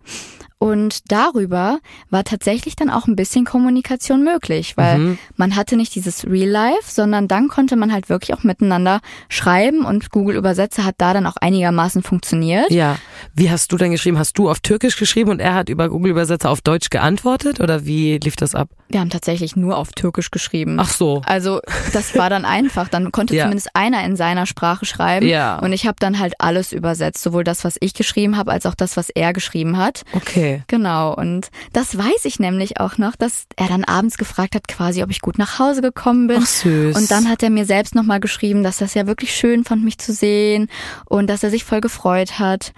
Und darüber war tatsächlich dann auch ein bisschen Kommunikation möglich, weil Mhm. man hatte nicht dieses Real Life, sondern dann konnte man halt wirklich auch miteinander schreiben und Google Übersetzer hat da dann auch einigermaßen funktioniert. Ja. Wie hast du denn geschrieben? Hast du auf Türkisch geschrieben und er hat über Google Übersetzer auf Deutsch geantwortet oder wie lief das ab? Wir haben tatsächlich nur auf Türkisch geschrieben. Ach so. Also das war dann einfach. Dann konnte Ja. zumindest einer in seiner Sprache schreiben. Ja. Und ich habe dann halt alles übersetzt, sowohl das, was ich geschrieben habe, als auch das, was er geschrieben hat. Okay. Genau. Und das weiß ich nämlich auch noch, dass er dann abends gefragt hat, quasi, ob ich gut nach Hause gekommen bin. Ach, süß. Und dann hat er mir selbst nochmal geschrieben, dass das ja wirklich schön fand, mich zu sehen und dass er sich voll gefreut hat.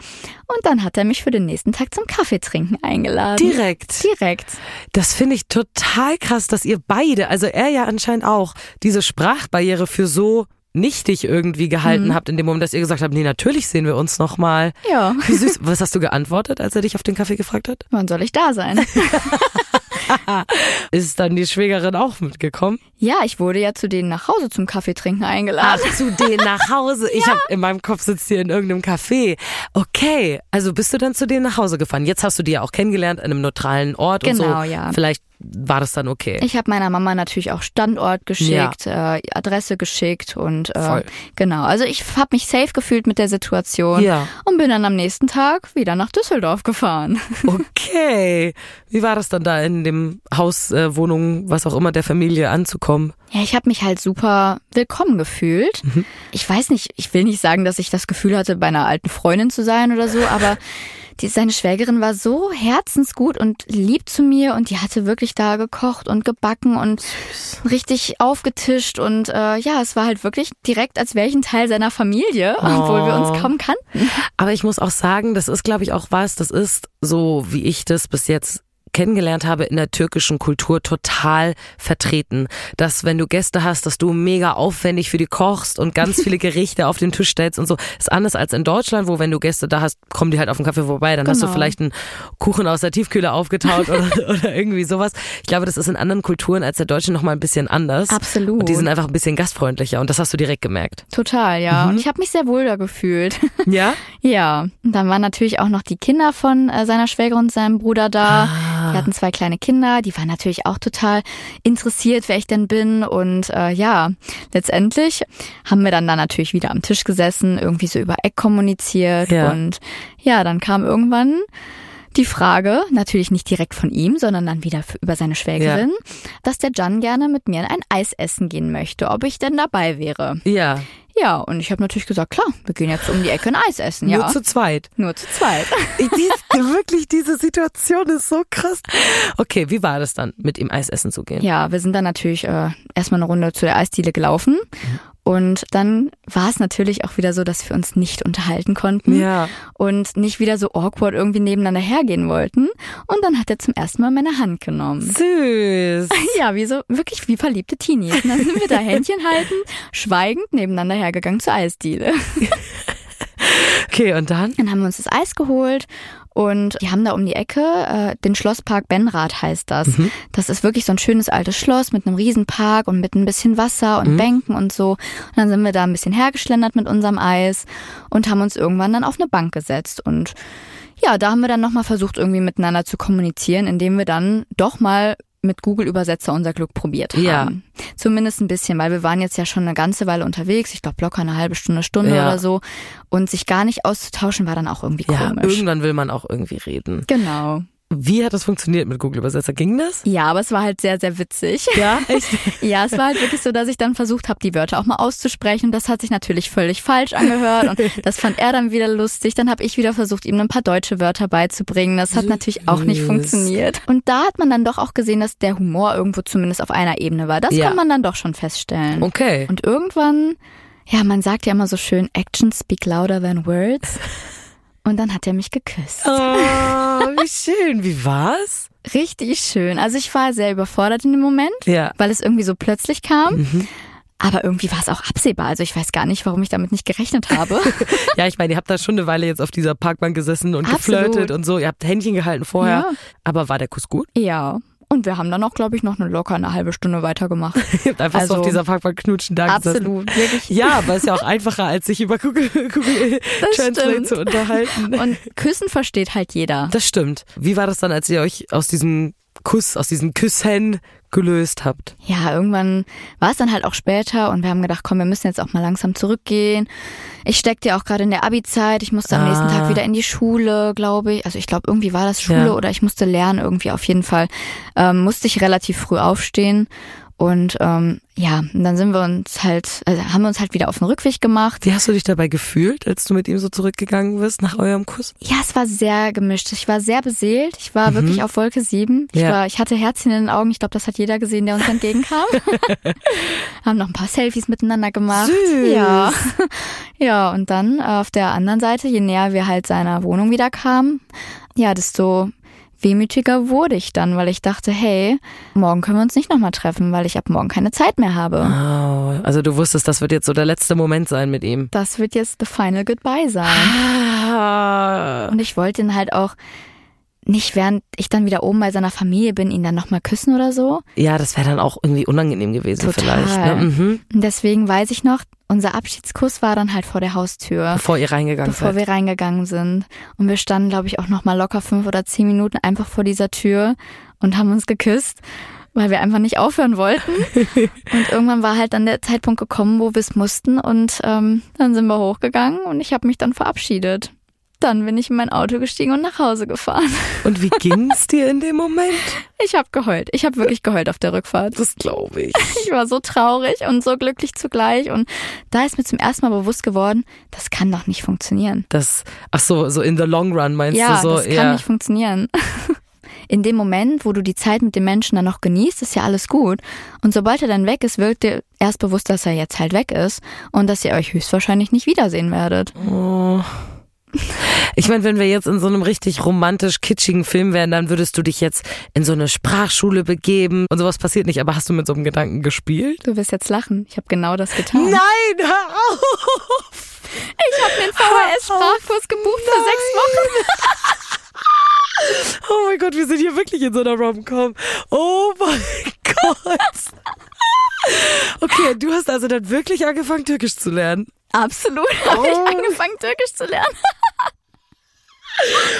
Und dann hat er mich für den nächsten Tag zum Kaffeetrinken eingeladen. Direkt. Direkt. Das finde ich total krass, dass ihr beide, also er ja anscheinend auch, diese Sprachbarriere für so nichtig irgendwie gehalten habt in dem Moment, dass ihr gesagt habt, nee, natürlich sehen wir uns nochmal. Ja. Wie süß. Was hast du geantwortet, als er dich auf den Kaffee gefragt hat? Wann soll ich da sein? Ist dann die Schwägerin auch mitgekommen? Ja, ich wurde ja zu denen nach Hause zum Kaffeetrinken eingeladen. Ach, zu denen nach Hause. Ich hab in meinem Kopf sitzt hier in irgendeinem Café. Okay, also bist du dann zu denen nach Hause gefahren? Jetzt hast du die ja auch kennengelernt an einem neutralen Ort und so. Genau, ja. Vielleicht war das dann okay. Ich habe meiner Mama natürlich auch Standort geschickt, äh, Adresse geschickt und äh, Voll. genau. Also ich habe mich safe gefühlt mit der Situation Ja. und bin dann am nächsten Tag wieder nach Düsseldorf gefahren. Okay. Wie war das dann da in dem Haus, äh, Wohnung, was auch immer der Familie anzukommen? Ja, ich habe mich halt super willkommen gefühlt. Mhm. Ich weiß nicht, ich will nicht sagen, dass ich das Gefühl hatte, bei einer alten Freundin zu sein oder so, aber die, seine Schwägerin war so herzensgut und lieb zu mir und die hatte wirklich da gekocht und gebacken und richtig aufgetischt und äh, ja, es war halt wirklich direkt, als wäre ich ein Teil seiner Familie, obwohl wir uns kaum kannten. Aber ich muss auch sagen, das ist, glaube ich, auch was, das ist so, wie ich das bis jetzt kennengelernt habe in der türkischen Kultur total vertreten, dass wenn du Gäste hast, dass du mega aufwendig für die kochst und ganz viele Gerichte auf den Tisch stellst und so. Ist anders als in Deutschland, wo wenn du Gäste da hast, kommen die halt auf den Kaffee vorbei, dann hast du Genau. vielleicht einen Kuchen aus der Tiefkühle aufgetaut oder, oder irgendwie sowas. Ich glaube, das ist in anderen Kulturen als der deutschen noch mal ein bisschen anders. Absolut. Und die sind einfach ein bisschen gastfreundlicher und das hast du direkt gemerkt. Total, ja. Und ich habe mich sehr wohl da gefühlt. Ja? Ja, und dann waren natürlich auch noch die Kinder von äh, seiner Schwägerin und seinem Bruder da. Ah. Die hatten zwei kleine Kinder, die waren natürlich auch total interessiert, wer ich denn bin. Und äh, ja, letztendlich haben wir dann da natürlich wieder am Tisch gesessen, irgendwie so über Eck kommuniziert. Ja. Und ja, dann kam irgendwann die Frage, natürlich nicht direkt von ihm, sondern dann wieder über seine Schwägerin, dass der Jan gerne mit mir in ein Eis essen gehen möchte, ob ich denn dabei wäre. Ja. Ja, und ich habe natürlich gesagt, klar, wir gehen jetzt um die Ecke ein Eis essen. Ja, Nur zu zweit. nur zu zweit. Ich- Die, wirklich, diese Situation ist so krass. Okay, wie war das dann, mit ihm Eis essen zu gehen? Ja, wir sind dann natürlich äh, erstmal eine Runde zu der Eisdiele gelaufen. Und dann war es natürlich auch wieder so, dass wir uns nicht unterhalten konnten Ja. und nicht wieder so awkward irgendwie nebeneinander hergehen wollten. Und dann hat er zum ersten Mal meine Hand genommen. Süß. Ja, wie so, wirklich wie verliebte Teenies. Und dann sind wir da Händchen halten, schweigend nebeneinander hergegangen zur Eisdiele. Okay, und dann? Dann haben wir uns das Eis geholt und die haben da um die Ecke äh, den Schlosspark Benrath heißt das. Das ist wirklich so ein schönes altes Schloss mit einem Riesenpark und mit ein bisschen Wasser und Bänken und so. Und dann sind wir da ein bisschen hergeschlendert mit unserem Eis und haben uns irgendwann dann auf eine Bank gesetzt und ja, da haben wir dann nochmal versucht, irgendwie miteinander zu kommunizieren, indem wir dann doch mal mit Google-Übersetzer unser Glück probiert haben. Ja. Zumindest ein bisschen, weil wir waren jetzt ja schon eine ganze Weile unterwegs, ich glaube locker eine halbe Stunde, Stunde Ja. oder so. Und sich gar nicht auszutauschen war dann auch irgendwie Ja, komisch. irgendwann will man auch irgendwie reden. Genau. Wie hat das funktioniert mit Google Übersetzer? Ging das? Ja, aber es war halt sehr, sehr witzig. Ja, echt? Ja, es war halt wirklich so, dass ich dann versucht habe, die Wörter auch mal auszusprechen. Das hat sich natürlich völlig falsch angehört und das fand er dann wieder lustig. Dann habe ich wieder versucht, ihm ein paar deutsche Wörter beizubringen. Das hat natürlich auch nicht funktioniert. Und da hat man dann doch auch gesehen, dass der Humor irgendwo zumindest auf einer Ebene war. Das Ja. kann man dann doch schon feststellen. Okay. Und irgendwann, ja, man sagt ja immer so schön, Actions speak louder than words. Und dann hat er mich geküsst. Oh, wie schön. Wie war's? Richtig schön. Also ich war sehr überfordert in dem Moment, Ja. weil es irgendwie so plötzlich kam. Aber irgendwie war es auch absehbar. Also ich weiß gar nicht, warum ich damit nicht gerechnet habe. Ja, ich meine, ihr habt da schon eine Weile jetzt auf dieser Parkbank gesessen und Absolut. geflirtet und so. Ihr habt Händchen gehalten vorher. Ja. Aber war der Kuss gut? ja. Und wir haben dann auch, glaube ich, noch eine locker eine halbe Stunde weitergemacht. Ihr habt einfach so Also- auf dieser Parkbank knutschen da gesessen. Absolut, wirklich. Ja, aber ist ja auch einfacher, als sich über Google, Google Translate stimmt. zu unterhalten. Und Küssen versteht halt jeder. Das stimmt. Wie war das dann, als ihr euch aus diesem Kuss, aus diesen Küssen gelöst habt? Ja, irgendwann war es dann halt auch später und wir haben gedacht, komm, wir müssen jetzt auch mal langsam zurückgehen. Ich steckte ja auch gerade in der Abi-Zeit. Ich musste am Ah. nächsten Tag wieder in die Schule, glaube ich. Also ich glaube, irgendwie war das Schule Ja. oder ich musste lernen irgendwie auf jeden Fall. Ähm, musste ich relativ früh aufstehen. Und ähm, ja, und dann sind wir uns halt, also haben wir uns halt wieder auf den Rückweg gemacht. Wie hast du dich dabei gefühlt, als du mit ihm so zurückgegangen bist nach eurem Kuss? Ja, es war sehr gemischt. Ich war sehr beseelt. Ich war wirklich auf Wolke 7. Ich, Mhm. Ja. war, ich hatte Herzchen in den Augen. Ich glaube, das hat jeder gesehen, der uns entgegenkam. Haben noch ein paar Selfies miteinander gemacht. Süß. Ja. Ja, und dann auf der anderen Seite, je näher wir halt seiner Wohnung wieder kamen, ja, desto wehmütiger wurde ich dann, weil ich dachte, hey, morgen können wir uns nicht nochmal treffen, weil ich ab morgen keine Zeit mehr habe. Oh, also du wusstest, das wird jetzt so der letzte Moment sein mit ihm. Das wird jetzt the final goodbye sein. Ah. Und ich wollte ihn halt auch nicht, während ich dann wieder oben bei seiner Familie bin, ihn dann nochmal küssen oder so. Ja, das wäre dann auch irgendwie unangenehm gewesen Total. vielleicht. Ne? Mhm. Und deswegen weiß ich noch, unser Abschiedskuss war dann halt vor der Haustür, Bevor ihr reingegangen bevor seid. wir reingegangen sind. Und wir standen, glaube ich, auch nochmal locker fünf oder zehn Minuten einfach vor dieser Tür und haben uns geküsst, weil wir einfach nicht aufhören wollten. und irgendwann war halt dann der Zeitpunkt gekommen, wo wir es mussten. Und ähm, dann sind wir hochgegangen und ich habe mich dann verabschiedet. Dann bin ich in mein Auto gestiegen und nach Hause gefahren. Und wie ging's dir in dem Moment? Ich habe geheult. Ich habe wirklich geheult auf der Rückfahrt. Das glaube ich. Ich war so traurig und so glücklich zugleich. Und da ist mir zum ersten Mal bewusst geworden, das kann doch nicht funktionieren. Das, ach so, so in the long run meinst ja, du so? das kann ja. nicht funktionieren. In dem Moment, wo du die Zeit mit dem Menschen dann noch genießt, ist ja alles gut. Und sobald er dann weg ist, wird dir erst bewusst, dass er jetzt halt weg ist und dass ihr euch höchstwahrscheinlich nicht wiedersehen werdet. Oh. Ich meine, wenn wir jetzt in so einem richtig romantisch kitschigen Film wären, dann würdest du dich jetzt in so eine Sprachschule begeben und sowas passiert nicht. Aber hast du mit so einem Gedanken gespielt? Du wirst jetzt lachen. Ich habe genau das getan. Nein, hör auf! Ich habe den VHS-Sprachkurs gebucht für sechs Wochen. Oh mein Gott, wir sind hier wirklich in so einer Rom-Com. Oh mein Gott. Okay, du hast also dann wirklich angefangen, Türkisch zu lernen. Absolut habe ich angefangen, Türkisch zu lernen.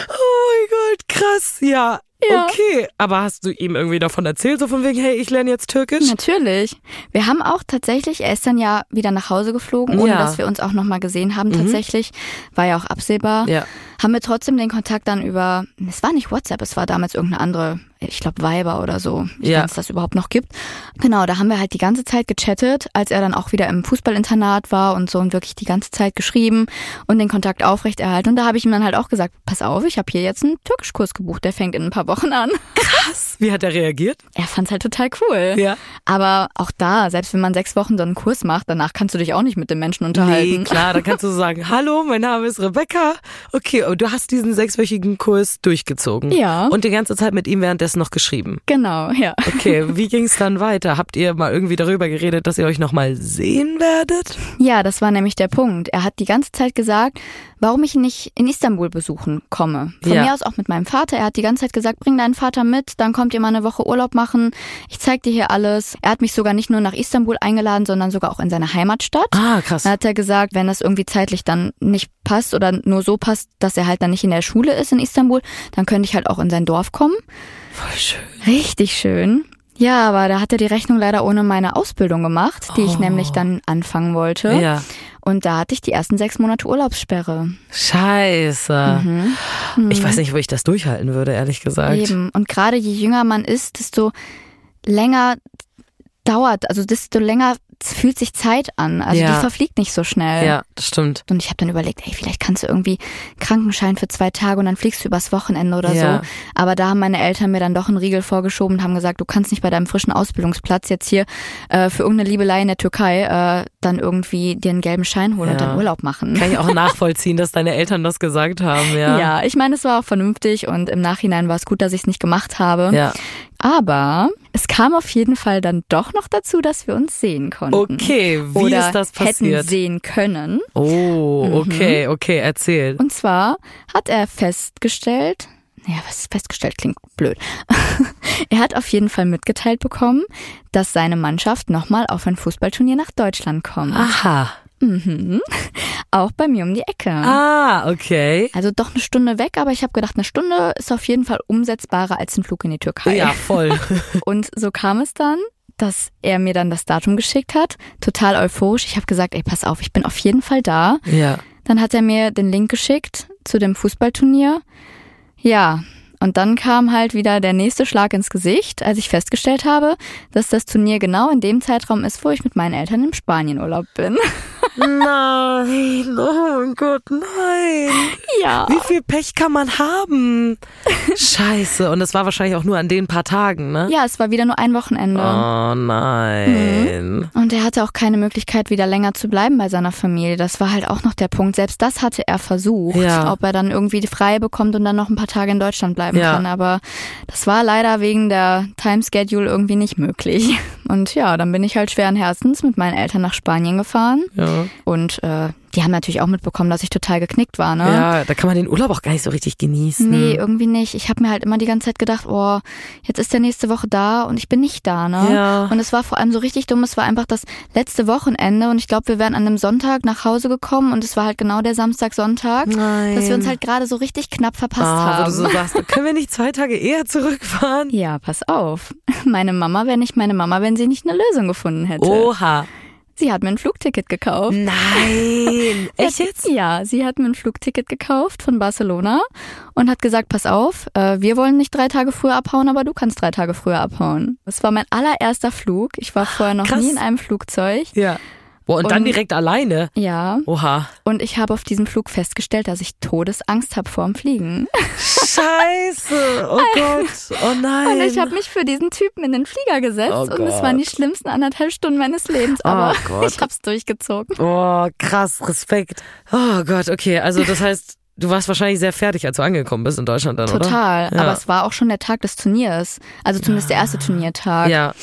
Oh mein Gott, krass. Ja, Ja. okay. Aber hast du ihm irgendwie davon erzählt, so von wegen, hey, ich lerne jetzt Türkisch? Natürlich. Wir haben auch tatsächlich, er ist dann ja wieder nach Hause geflogen, ohne Ja. dass wir uns auch nochmal gesehen haben tatsächlich. War ja auch absehbar. Ja. Haben wir trotzdem den Kontakt dann über, es war nicht WhatsApp, es war damals irgendeine andere, ich glaube Viber oder so, Ja. wenn es das überhaupt noch gibt. Genau, da haben wir halt die ganze Zeit gechattet, als er dann auch wieder im Fußballinternat war und so und wirklich die ganze Zeit geschrieben und den Kontakt aufrechterhalten. Und da habe ich ihm dann halt auch gesagt, pass auf, ich habe hier jetzt einen Türkischkurs gebucht, der fängt in ein paar Wochen an. Krass. Wie hat er reagiert? Er fand's halt total cool. Ja. Aber auch da, selbst wenn man sechs Wochen so einen Kurs macht, danach kannst du dich auch nicht mit dem Menschen unterhalten. Nee, klar, dann kannst du sagen, hallo, mein Name ist Rebecca. Okay, du hast diesen sechswöchigen Kurs durchgezogen. Ja. Und die ganze Zeit mit ihm währenddessen noch geschrieben. Genau, ja. Okay, wie ging's dann weiter? Habt ihr mal irgendwie darüber geredet, dass ihr euch nochmal sehen werdet? Ja, das war nämlich der Punkt. Er hat die ganze Zeit gesagt, warum ich ihn nicht in Istanbul besuchen komme. Von Ja. mir aus auch mit meinem Vater. Er hat die ganze Zeit gesagt, bring deinen Vater mit, dann kommt ihr mal eine Woche Urlaub machen. Ich zeig dir hier alles. Er hat mich sogar nicht nur nach Istanbul eingeladen, sondern sogar auch in seine Heimatstadt. Ah, krass. Dann hat er gesagt, wenn das irgendwie zeitlich dann nicht passt oder nur so passt, dass er halt dann nicht in der Schule ist in Istanbul, dann könnte ich halt auch in sein Dorf kommen. Voll schön. Richtig schön. Ja, aber da hat er die Rechnung leider ohne meine Ausbildung gemacht, die ich Oh. nämlich dann anfangen wollte. Ja. Und da hatte ich die ersten sechs Monate Urlaubssperre. Scheiße. Ich weiß nicht, wo ich das durchhalten würde, ehrlich gesagt. Mhm. Eben. Und gerade je jünger man ist, desto länger dauert, also desto länger fühlt sich Zeit an. Also Ja. die verfliegt nicht so schnell. Ja, das stimmt. Und ich habe dann überlegt, ey, vielleicht kannst du irgendwie Krankenschein für zwei Tage und dann fliegst du übers Wochenende oder Ja. so. Aber da haben meine Eltern mir dann doch einen Riegel vorgeschoben und haben gesagt, du kannst nicht bei deinem frischen Ausbildungsplatz jetzt hier äh, für irgendeine Liebelei in der Türkei äh, dann irgendwie dir einen gelben Schein holen und Ja. dann Urlaub machen. Kann ich auch nachvollziehen, dass deine Eltern das gesagt haben, ja. Ja, ich meine, es war auch vernünftig und im Nachhinein war es gut, dass ich es nicht gemacht habe. Ja. Aber es kam auf jeden Fall dann doch noch dazu, dass wir uns sehen konnten. Okay, wie Oder ist das passiert? hätten sehen können. Oh, okay, okay, erzähl. Und zwar hat er festgestellt, ja, was festgestellt klingt blöd. Er hat auf jeden Fall mitgeteilt bekommen, dass seine Mannschaft nochmal auf ein Fußballturnier nach Deutschland kommt. Aha. Mhm. Auch bei mir um die Ecke. Ah, okay. Also doch eine Stunde weg, aber ich habe gedacht, eine Stunde ist auf jeden Fall umsetzbarer als ein Flug in die Türkei. Ja, voll. Und so kam es dann, dass er mir dann das Datum geschickt hat. Total euphorisch. Ich habe gesagt, ey, pass auf, ich bin auf jeden Fall da. ja. Dann hat er mir den Link geschickt zu dem Fußballturnier. Ja, und dann kam halt wieder der nächste Schlag ins Gesicht, als ich festgestellt habe, dass das Turnier genau in dem Zeitraum ist, wo ich mit meinen Eltern im Spanienurlaub bin. Nein, oh mein Gott, nein. Ja. Wie viel Pech kann man haben? Scheiße. Und das war wahrscheinlich auch nur an den paar Tagen, ne? Ja, es war wieder nur ein Wochenende. Oh nein. Und er hatte auch keine Möglichkeit, wieder länger zu bleiben bei seiner Familie. Das war halt auch noch der Punkt. Selbst das hatte er versucht, Ja. ob er dann irgendwie frei bekommt und dann noch ein paar Tage in Deutschland bleiben Ja. kann. Aber das war leider wegen der Timeschedule irgendwie nicht möglich. Und ja, dann bin ich halt schweren Herzens mit meinen Eltern nach Spanien gefahren. Ja. Und äh, die haben natürlich auch mitbekommen, dass ich total geknickt war, ne? ja, da kann man den Urlaub auch gar nicht so richtig genießen. Nee, irgendwie nicht. Ich habe mir halt immer die ganze Zeit gedacht, oh, jetzt ist der nächste Woche da und ich bin nicht da, ne? Ja. Und es war vor allem so richtig dumm. Es war einfach das letzte Wochenende und ich glaube, wir wären an einem Sonntag nach Hause gekommen und es war halt genau der Samstag, Sonntag, Nein. dass wir uns halt gerade so richtig knapp verpasst ah, wo haben. du so sagst, können wir nicht zwei Tage eher zurückfahren? ja, pass auf. Meine Mama wäre nicht meine Mama, wenn sie nicht eine Lösung gefunden hätte. Oha. Sie hat mir ein Flugticket gekauft. Nein. Echt Ja, jetzt? Ja, sie hat mir ein Flugticket gekauft von Barcelona und hat gesagt, pass auf, äh, wir wollen nicht drei Tage früher abhauen, aber du kannst drei Tage früher abhauen. Das war mein allererster Flug. Ich war vorher noch krass. nie in einem Flugzeug. Ja. Boah, und, dann Und- direkt alleine. Ja, Oha. und ich habe auf diesem Flug festgestellt, dass ich Todesangst habe vor dem Fliegen. Scheiße. Oh Gott. Oh nein. Und ich habe mich für diesen Typen in den Flieger gesetzt Oh und es Gott. waren die schlimmsten anderthalb Stunden meines Lebens, aber Oh ich habe es durchgezogen. Oh, krass, Respekt. Oh Gott, okay. Also das heißt, du warst wahrscheinlich sehr fertig, als du angekommen bist in Deutschland dann, oder? Total, Ja. aber es war auch schon der Tag des Turniers, also zumindest der erste Turniertag. Ja.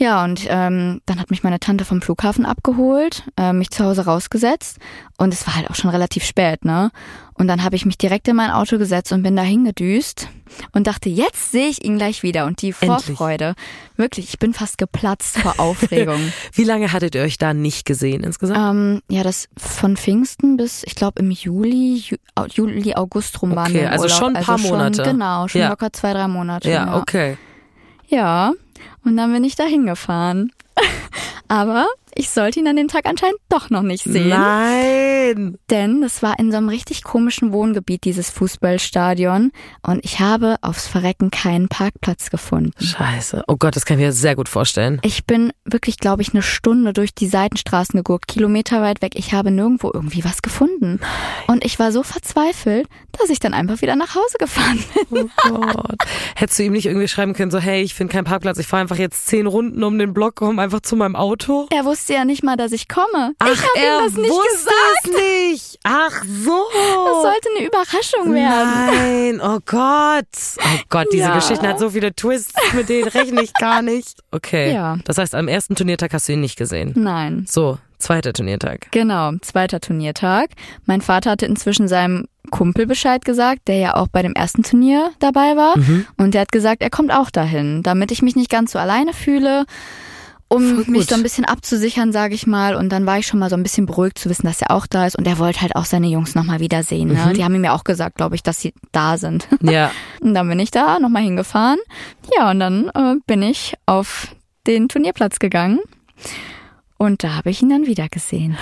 Ja, und ähm, dann hat mich meine Tante vom Flughafen abgeholt, äh, mich zu Hause rausgesetzt und es war halt auch schon relativ spät, ne? Und dann habe ich mich direkt in mein Auto gesetzt und bin da hingedüst und dachte, jetzt sehe ich ihn gleich wieder und die Endlich. Vorfreude, wirklich, ich bin fast geplatzt vor Aufregung. Wie lange hattet ihr euch da nicht gesehen insgesamt? ähm, ja, das von Pfingsten bis, ich glaube, im Juli, Ju, Juli, August rum waren Okay, wir im also Urlaub. schon ein paar schon, Monate. Genau, schon Ja. locker zwei, drei Monate. ja, okay. Ja, und dann bin ich da hingefahren. Aber ich sollte ihn an dem Tag anscheinend doch noch nicht sehen. Nein. Denn das war in so einem richtig komischen Wohngebiet, dieses Fußballstadion. Und ich habe aufs Verrecken keinen Parkplatz gefunden. Scheiße. Oh Gott, das kann ich mir sehr gut vorstellen. Ich bin wirklich, glaube ich, eine Stunde durch die Seitenstraßen gegurkt, Kilometer weit weg. Ich habe nirgendwo irgendwie was gefunden. Und ich war so verzweifelt, dass ich dann einfach wieder nach Hause gefahren bin. Oh Gott. Hättest du ihm nicht irgendwie schreiben können, so, hey, ich finde keinen Parkplatz, ich fahre einfach jetzt zehn Runden um den Block, komm einfach zu meinem Auto? Er wusste ja nicht mal, dass ich komme. Ach, ich habe er ihm das nicht wusste gesagt. es nicht. Ach so. Das sollte eine Überraschung werden. Nein, oh Gott. Oh Gott, diese Ja. Geschichte hat so viele Twists, mit denen rechne ich gar nicht. Okay. Ja. Das heißt, am ersten Turniertag hast du ihn nicht gesehen. Nein. So, zweiter Turniertag. Genau, zweiter Turniertag. Mein Vater hatte inzwischen seinem Kumpel Bescheid gesagt, der ja auch bei dem ersten Turnier dabei war. Und der hat gesagt, er kommt auch dahin, damit ich mich nicht ganz so alleine fühle, um mich so ein bisschen abzusichern, sage ich mal. Und dann war ich schon mal so ein bisschen beruhigt zu wissen, dass er auch da ist. Und er wollte halt auch seine Jungs nochmal wiedersehen. Ne? Die haben ihm ja auch gesagt, glaube ich, dass sie da sind. Ja. Und dann bin ich da nochmal hingefahren. Ja, und dann äh, bin ich auf den Turnierplatz gegangen. Und da habe ich ihn dann wieder gesehen.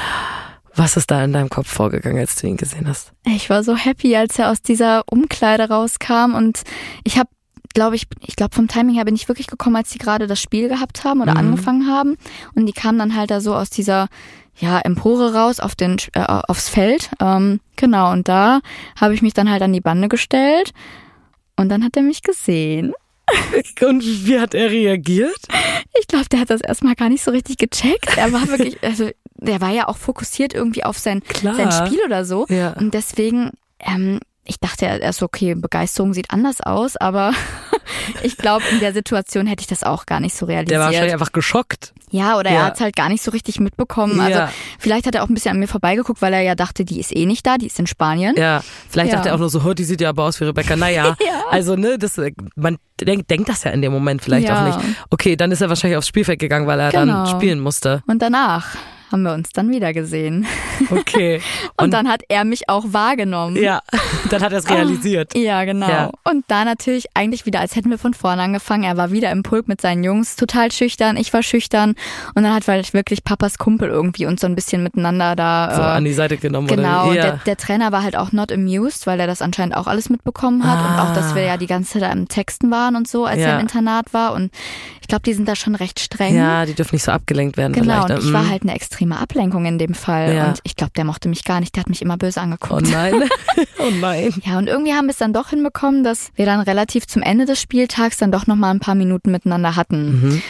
Was ist da in deinem Kopf vorgegangen, als du ihn gesehen hast? Ich war so happy, als er aus dieser Umkleide rauskam und ich habe glaube ich, ich glaube vom Timing her bin ich wirklich gekommen, als die gerade das Spiel gehabt haben oder angefangen haben und die kamen dann halt da so aus dieser ja Empore raus auf den äh, aufs Feld, ähm, genau und da habe ich mich dann halt an die Bande gestellt und dann hat er mich gesehen. Und wie hat er reagiert? Ich glaube, der hat das erstmal gar nicht so richtig gecheckt. Er war wirklich, also der war ja auch fokussiert irgendwie auf sein, Klar. sein Spiel oder so. Ja. Und deswegen, ähm, ich dachte erst, okay, Begeisterung sieht anders aus, aber ich glaube, in der Situation hätte ich das auch gar nicht so realisiert. Der war wahrscheinlich einfach geschockt. Ja, oder Ja. er hat es halt gar nicht so richtig mitbekommen. Also Ja. vielleicht hat er auch ein bisschen an mir vorbeigeguckt, weil er ja dachte, die ist eh nicht da, die ist in Spanien. Ja, vielleicht Ja. dachte er auch nur so, "Oh, die sieht ja aber aus wie Rebecca. Naja, Ja. also ne, das, man denkt, denkt das ja in dem Moment vielleicht auch nicht. Okay, dann ist er wahrscheinlich aufs Spielfeld gegangen, weil er Genau. dann spielen musste. Und danach haben wir uns dann wieder gesehen. Okay. Und, dann hat er mich auch wahrgenommen. ja, dann hat er es realisiert. Ja, genau. Ja. Und da natürlich eigentlich wieder, als hätten wir von vorne angefangen. Er war wieder im Pulk mit seinen Jungs, total schüchtern. Ich war schüchtern. Und dann hat vielleicht wirklich Papas Kumpel irgendwie uns so ein bisschen miteinander da. So äh, an die Seite genommen Genau, und ja. der, der Trainer war halt auch not amused, weil er das anscheinend auch alles mitbekommen hat und auch, dass wir ja die ganze Zeit da im Texten waren und so, als Ah. Ja. er im Internat war. Und ich glaube, die sind da schon recht streng. ja, die dürfen nicht so abgelenkt werden Genau, vielleicht. und ich ne? war halt eine extreme Ablenkung in dem Fall. Ja. Und ich glaube, der mochte mich gar nicht. Der hat mich immer böse Oh angeguckt. nein. oh nein. Ja, und irgendwie haben wir es dann doch hinbekommen, dass wir dann relativ zum Ende des Spieltags dann doch nochmal ein paar Minuten miteinander hatten. Mhm.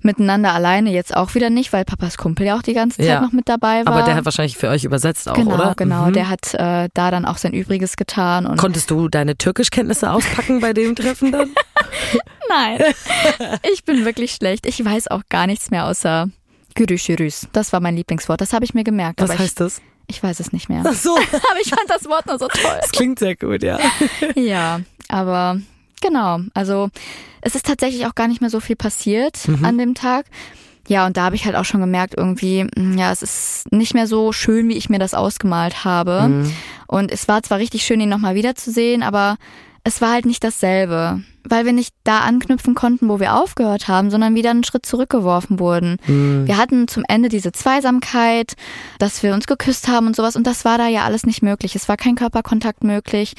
Miteinander alleine jetzt auch wieder nicht, weil Papas Kumpel ja auch die ganze Zeit Ja. noch mit dabei war. Aber der hat wahrscheinlich für euch übersetzt auch, genau, oder? genau. Mhm. Der hat äh, da dann auch sein Übriges getan. Und Konntest du deine Türkischkenntnisse auspacken bei dem Treffen dann? Nein, ich bin wirklich schlecht. Ich weiß auch gar nichts mehr außer Gürüşürüs. Das war mein Lieblingswort. Das habe ich mir gemerkt. Was heißt das? ich, ich weiß es nicht mehr. Ach so, aber ich fand das Wort nur so toll. das klingt sehr gut, ja. Ja, aber genau. Also es ist tatsächlich auch gar nicht mehr so viel passiert an dem Tag. Ja, und da habe ich halt auch schon gemerkt, irgendwie, mm, ja, es ist nicht mehr so schön, wie ich mir das ausgemalt habe. Und es war zwar richtig schön, ihn nochmal wiederzusehen, aber es war halt nicht dasselbe. Weil wir nicht da anknüpfen konnten, wo wir aufgehört haben, sondern wieder einen Schritt zurückgeworfen wurden. Wir hatten zum Ende diese Zweisamkeit, dass wir uns geküsst haben und sowas. Und das war da ja alles nicht möglich. Es war kein Körperkontakt möglich.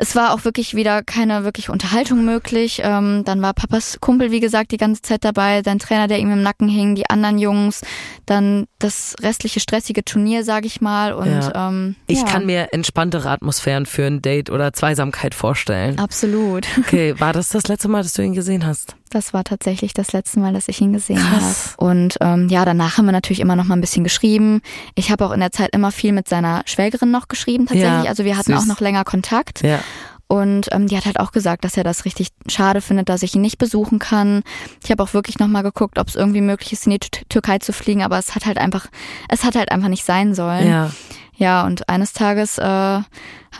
Es war auch wirklich wieder keine wirkliche Unterhaltung möglich. Ähm, dann war Papas Kumpel, wie gesagt, die ganze Zeit dabei, sein Trainer, der ihm im Nacken hing, die anderen Jungs, dann das restliche stressige Turnier, sag ich mal. Und Ja. ähm, Ich ja, kann mir entspanntere Atmosphären für ein Date oder Zweisamkeit vorstellen. absolut. Okay, war das das letzte Mal, dass du ihn gesehen hast? Das war tatsächlich das letzte Mal, dass ich ihn gesehen habe. Und ähm, ja, danach haben wir natürlich immer noch mal ein bisschen geschrieben. Ich habe auch in der Zeit immer viel mit seiner Schwägerin noch geschrieben tatsächlich. Ja, also wir hatten süß. auch noch länger Kontakt. Ja. Und ähm, die hat halt auch gesagt, dass er das richtig schade findet, dass ich ihn nicht besuchen kann. Ich habe auch wirklich nochmal geguckt, ob es irgendwie möglich ist, in die Tü- Türkei zu fliegen, aber es hat halt einfach, es hat halt einfach nicht sein sollen. Ja. Ja, und eines Tages äh, hat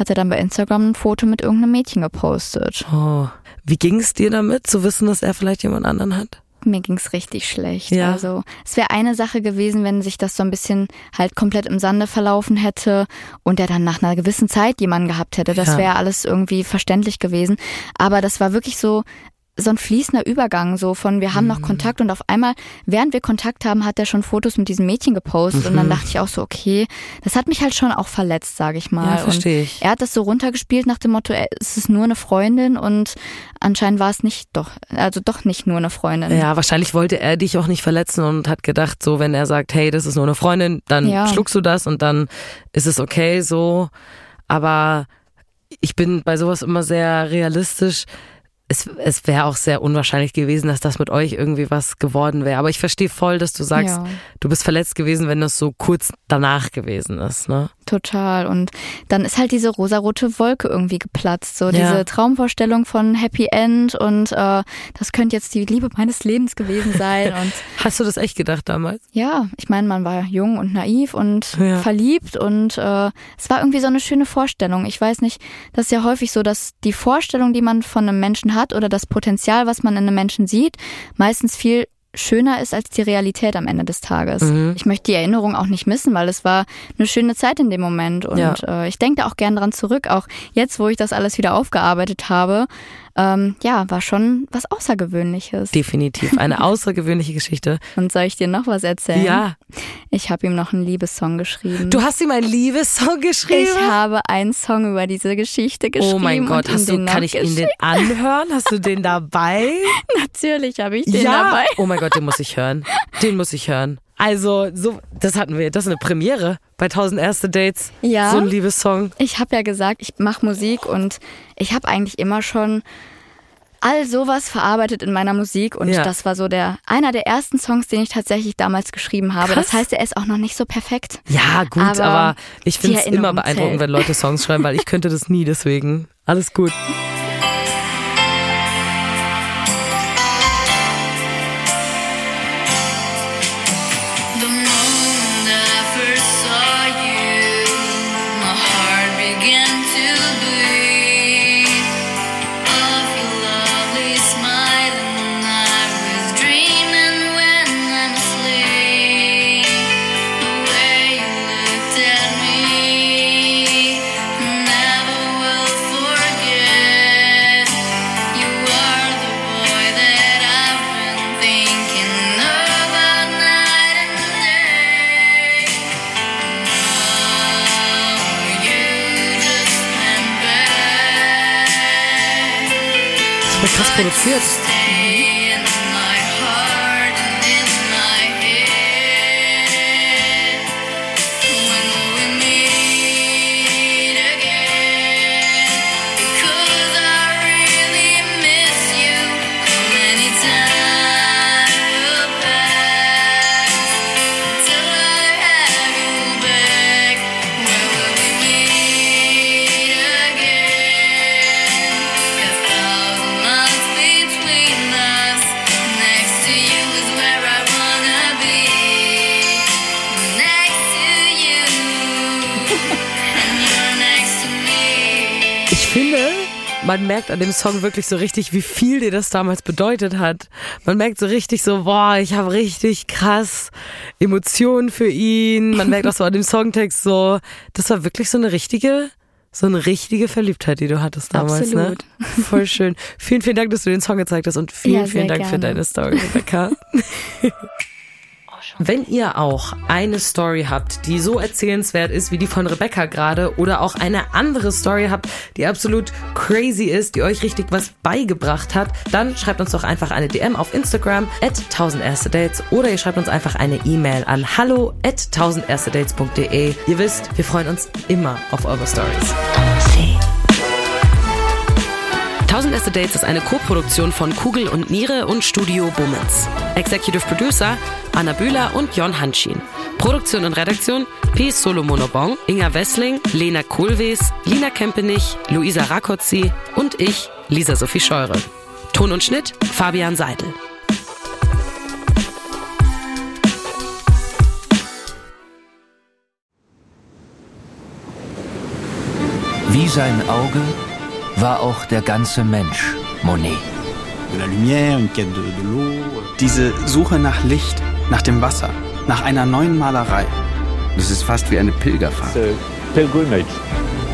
er dann bei Instagram ein Foto mit irgendeinem Mädchen gepostet. Oh. Wie ging es dir damit, zu wissen, dass er vielleicht jemand anderen hat? Mir ging's richtig schlecht. Ja. Also es wäre eine Sache gewesen, wenn sich das so ein bisschen halt komplett im Sande verlaufen hätte und er dann nach einer gewissen Zeit jemanden gehabt hätte. Das Ja. wäre alles irgendwie verständlich gewesen. Aber das war wirklich so so ein fließender Übergang, so von wir haben Mhm. noch Kontakt und auf einmal, während wir Kontakt haben, hat er schon Fotos mit diesem Mädchen gepostet und Mhm. dann dachte ich auch so, okay, das hat mich halt schon auch verletzt, sage ich mal. Ja, verstehe ich. Und er hat das so runtergespielt nach dem Motto, es ist nur eine Freundin und anscheinend war es nicht doch, also doch nicht nur eine Freundin. Ja, wahrscheinlich wollte er dich auch nicht verletzen und hat gedacht, so wenn er sagt, hey, das ist nur eine Freundin, dann Ja. schluckst du das und dann ist es okay so. Aber ich bin bei sowas immer sehr realistisch. Es, es wäre auch sehr unwahrscheinlich gewesen, dass das mit euch irgendwie was geworden wäre. Aber ich verstehe voll, dass du sagst, Ja. du bist verletzt gewesen, wenn das so kurz danach gewesen ist. Ne? Total. Und dann ist halt diese rosarote Wolke irgendwie geplatzt. So Ja. diese Traumvorstellung von Happy End und äh, das könnte jetzt die Liebe meines Lebens gewesen sein. Und Hast du das echt gedacht damals? ja, ich meine, man war jung und naiv und Ja. verliebt und äh, es war irgendwie so eine schöne Vorstellung. Ich weiß nicht, das ist ja häufig so, dass die Vorstellung, die man von einem Menschen hat oder das Potenzial, was man in einem Menschen sieht, meistens viel schöner ist als die Realität am Ende des Tages. Mhm. Ich möchte die Erinnerung auch nicht missen, weil es war eine schöne Zeit in dem Moment und Ja. äh, ich denke da auch gern dran zurück, auch jetzt, wo ich das alles wieder aufgearbeitet habe. Ähm, ja, war schon was Außergewöhnliches. Definitiv. Eine außergewöhnliche Geschichte. und soll ich dir noch was erzählen? Ja. Ich habe ihm noch einen Liebessong geschrieben. Du hast ihm einen Liebessong geschrieben? ich habe einen Song über diese Geschichte geschrieben. Oh mein Gott, hast du, kann ich ihn den anhören? Hast du den dabei? Natürlich habe ich den dabei. Oh mein Gott, den muss ich hören. Den muss ich hören. Also, so, das hatten wir, das ist eine Premiere bei 1000 erste Dates. Ja. So ein Liebessong. Ich habe ja gesagt, ich mache Musik und ich habe eigentlich immer schon all sowas verarbeitet in meiner Musik und Ja. das war so der einer der ersten Songs, den ich tatsächlich damals geschrieben habe. Krass. Das heißt, er ist auch noch nicht so perfekt. Ja, gut, aber, Aber ich finde es immer beeindruckend, zählt. wenn Leute Songs schreiben, weil ich könnte das nie, deswegen. Alles gut. Voll man merkt an dem Song wirklich so richtig, wie viel dir das damals bedeutet hat. Man merkt so richtig so, boah, ich habe richtig krass Emotionen für ihn. Man merkt auch so an dem Songtext so, das war wirklich so eine richtige, so eine richtige Verliebtheit, die du hattest damals, Absolut. ne? Voll schön. Vielen, vielen Dank, dass du den Song gezeigt hast und vielen, Ja, vielen Dank für gerne. deine Story, Rebecca. Wenn ihr auch eine Story habt, die so erzählenswert ist wie die von Rebecca gerade oder auch eine andere Story habt, die absolut crazy ist, die euch richtig was beigebracht hat, dann schreibt uns doch einfach eine DM auf Instagram at 1000 erste Dates oder ihr schreibt uns einfach eine E-Mail an hallo at 1000 erste Dates.de. Ihr wisst, wir freuen uns immer auf eure Stories. 1000 Erste Dates ist eine Co-Produktion von Kugel und Niere und Studio Bummens. Executive Producer Anna Bühler und Jon Hanschin. Produktion und Redaktion P. Solomonobong, Inga Wessling, Lena Kohlwees, Lina Kempenich, Luisa Rakotzi und ich, Lisa Sophie Scheure. Ton und Schnitt Fabian Seidel. Wie sein Auge war auch der ganze Mensch Monet. Diese Suche nach Licht, nach dem Wasser, nach einer neuen Malerei. Das ist fast wie eine Pilgerfahrt.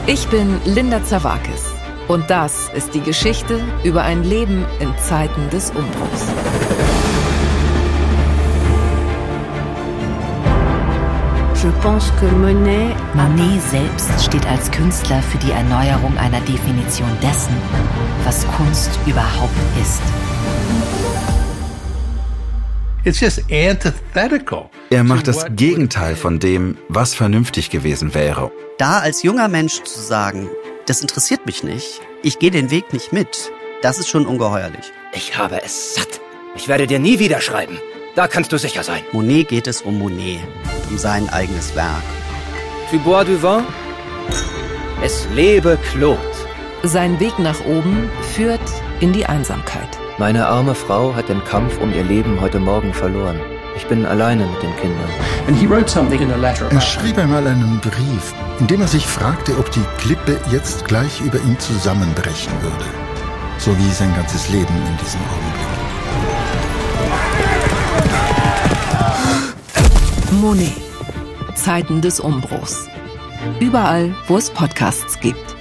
Ich bin Linda Zawakis. Und das ist die Geschichte über ein Leben in Zeiten des Umbruchs. Monet Monet selbst steht als Künstler für die Erneuerung einer Definition dessen, was Kunst überhaupt ist. It's just antithetical. Er macht das Gegenteil von dem, was vernünftig gewesen wäre. Da als junger Mensch zu sagen, das interessiert mich nicht, ich gehe den Weg nicht mit, das ist schon ungeheuerlich. Ich habe es satt. Ich werde dir nie wieder schreiben. Da kannst du sicher sein. Monet geht es um Monet, um sein eigenes Werk. Tu bois du vin? Es lebe Claude. Sein Weg nach oben führt in die Einsamkeit. Meine arme Frau hat den Kampf um ihr Leben heute Morgen verloren. Ich bin alleine mit den Kindern. And he wrote something in a letter Er schrieb einmal einen Brief, in dem er sich fragte, ob die Klippe jetzt gleich über ihm zusammenbrechen würde. So wie sein ganzes Leben in diesem Augenblick. Monet. Zeiten des Umbruchs. Überall, wo es Podcasts gibt.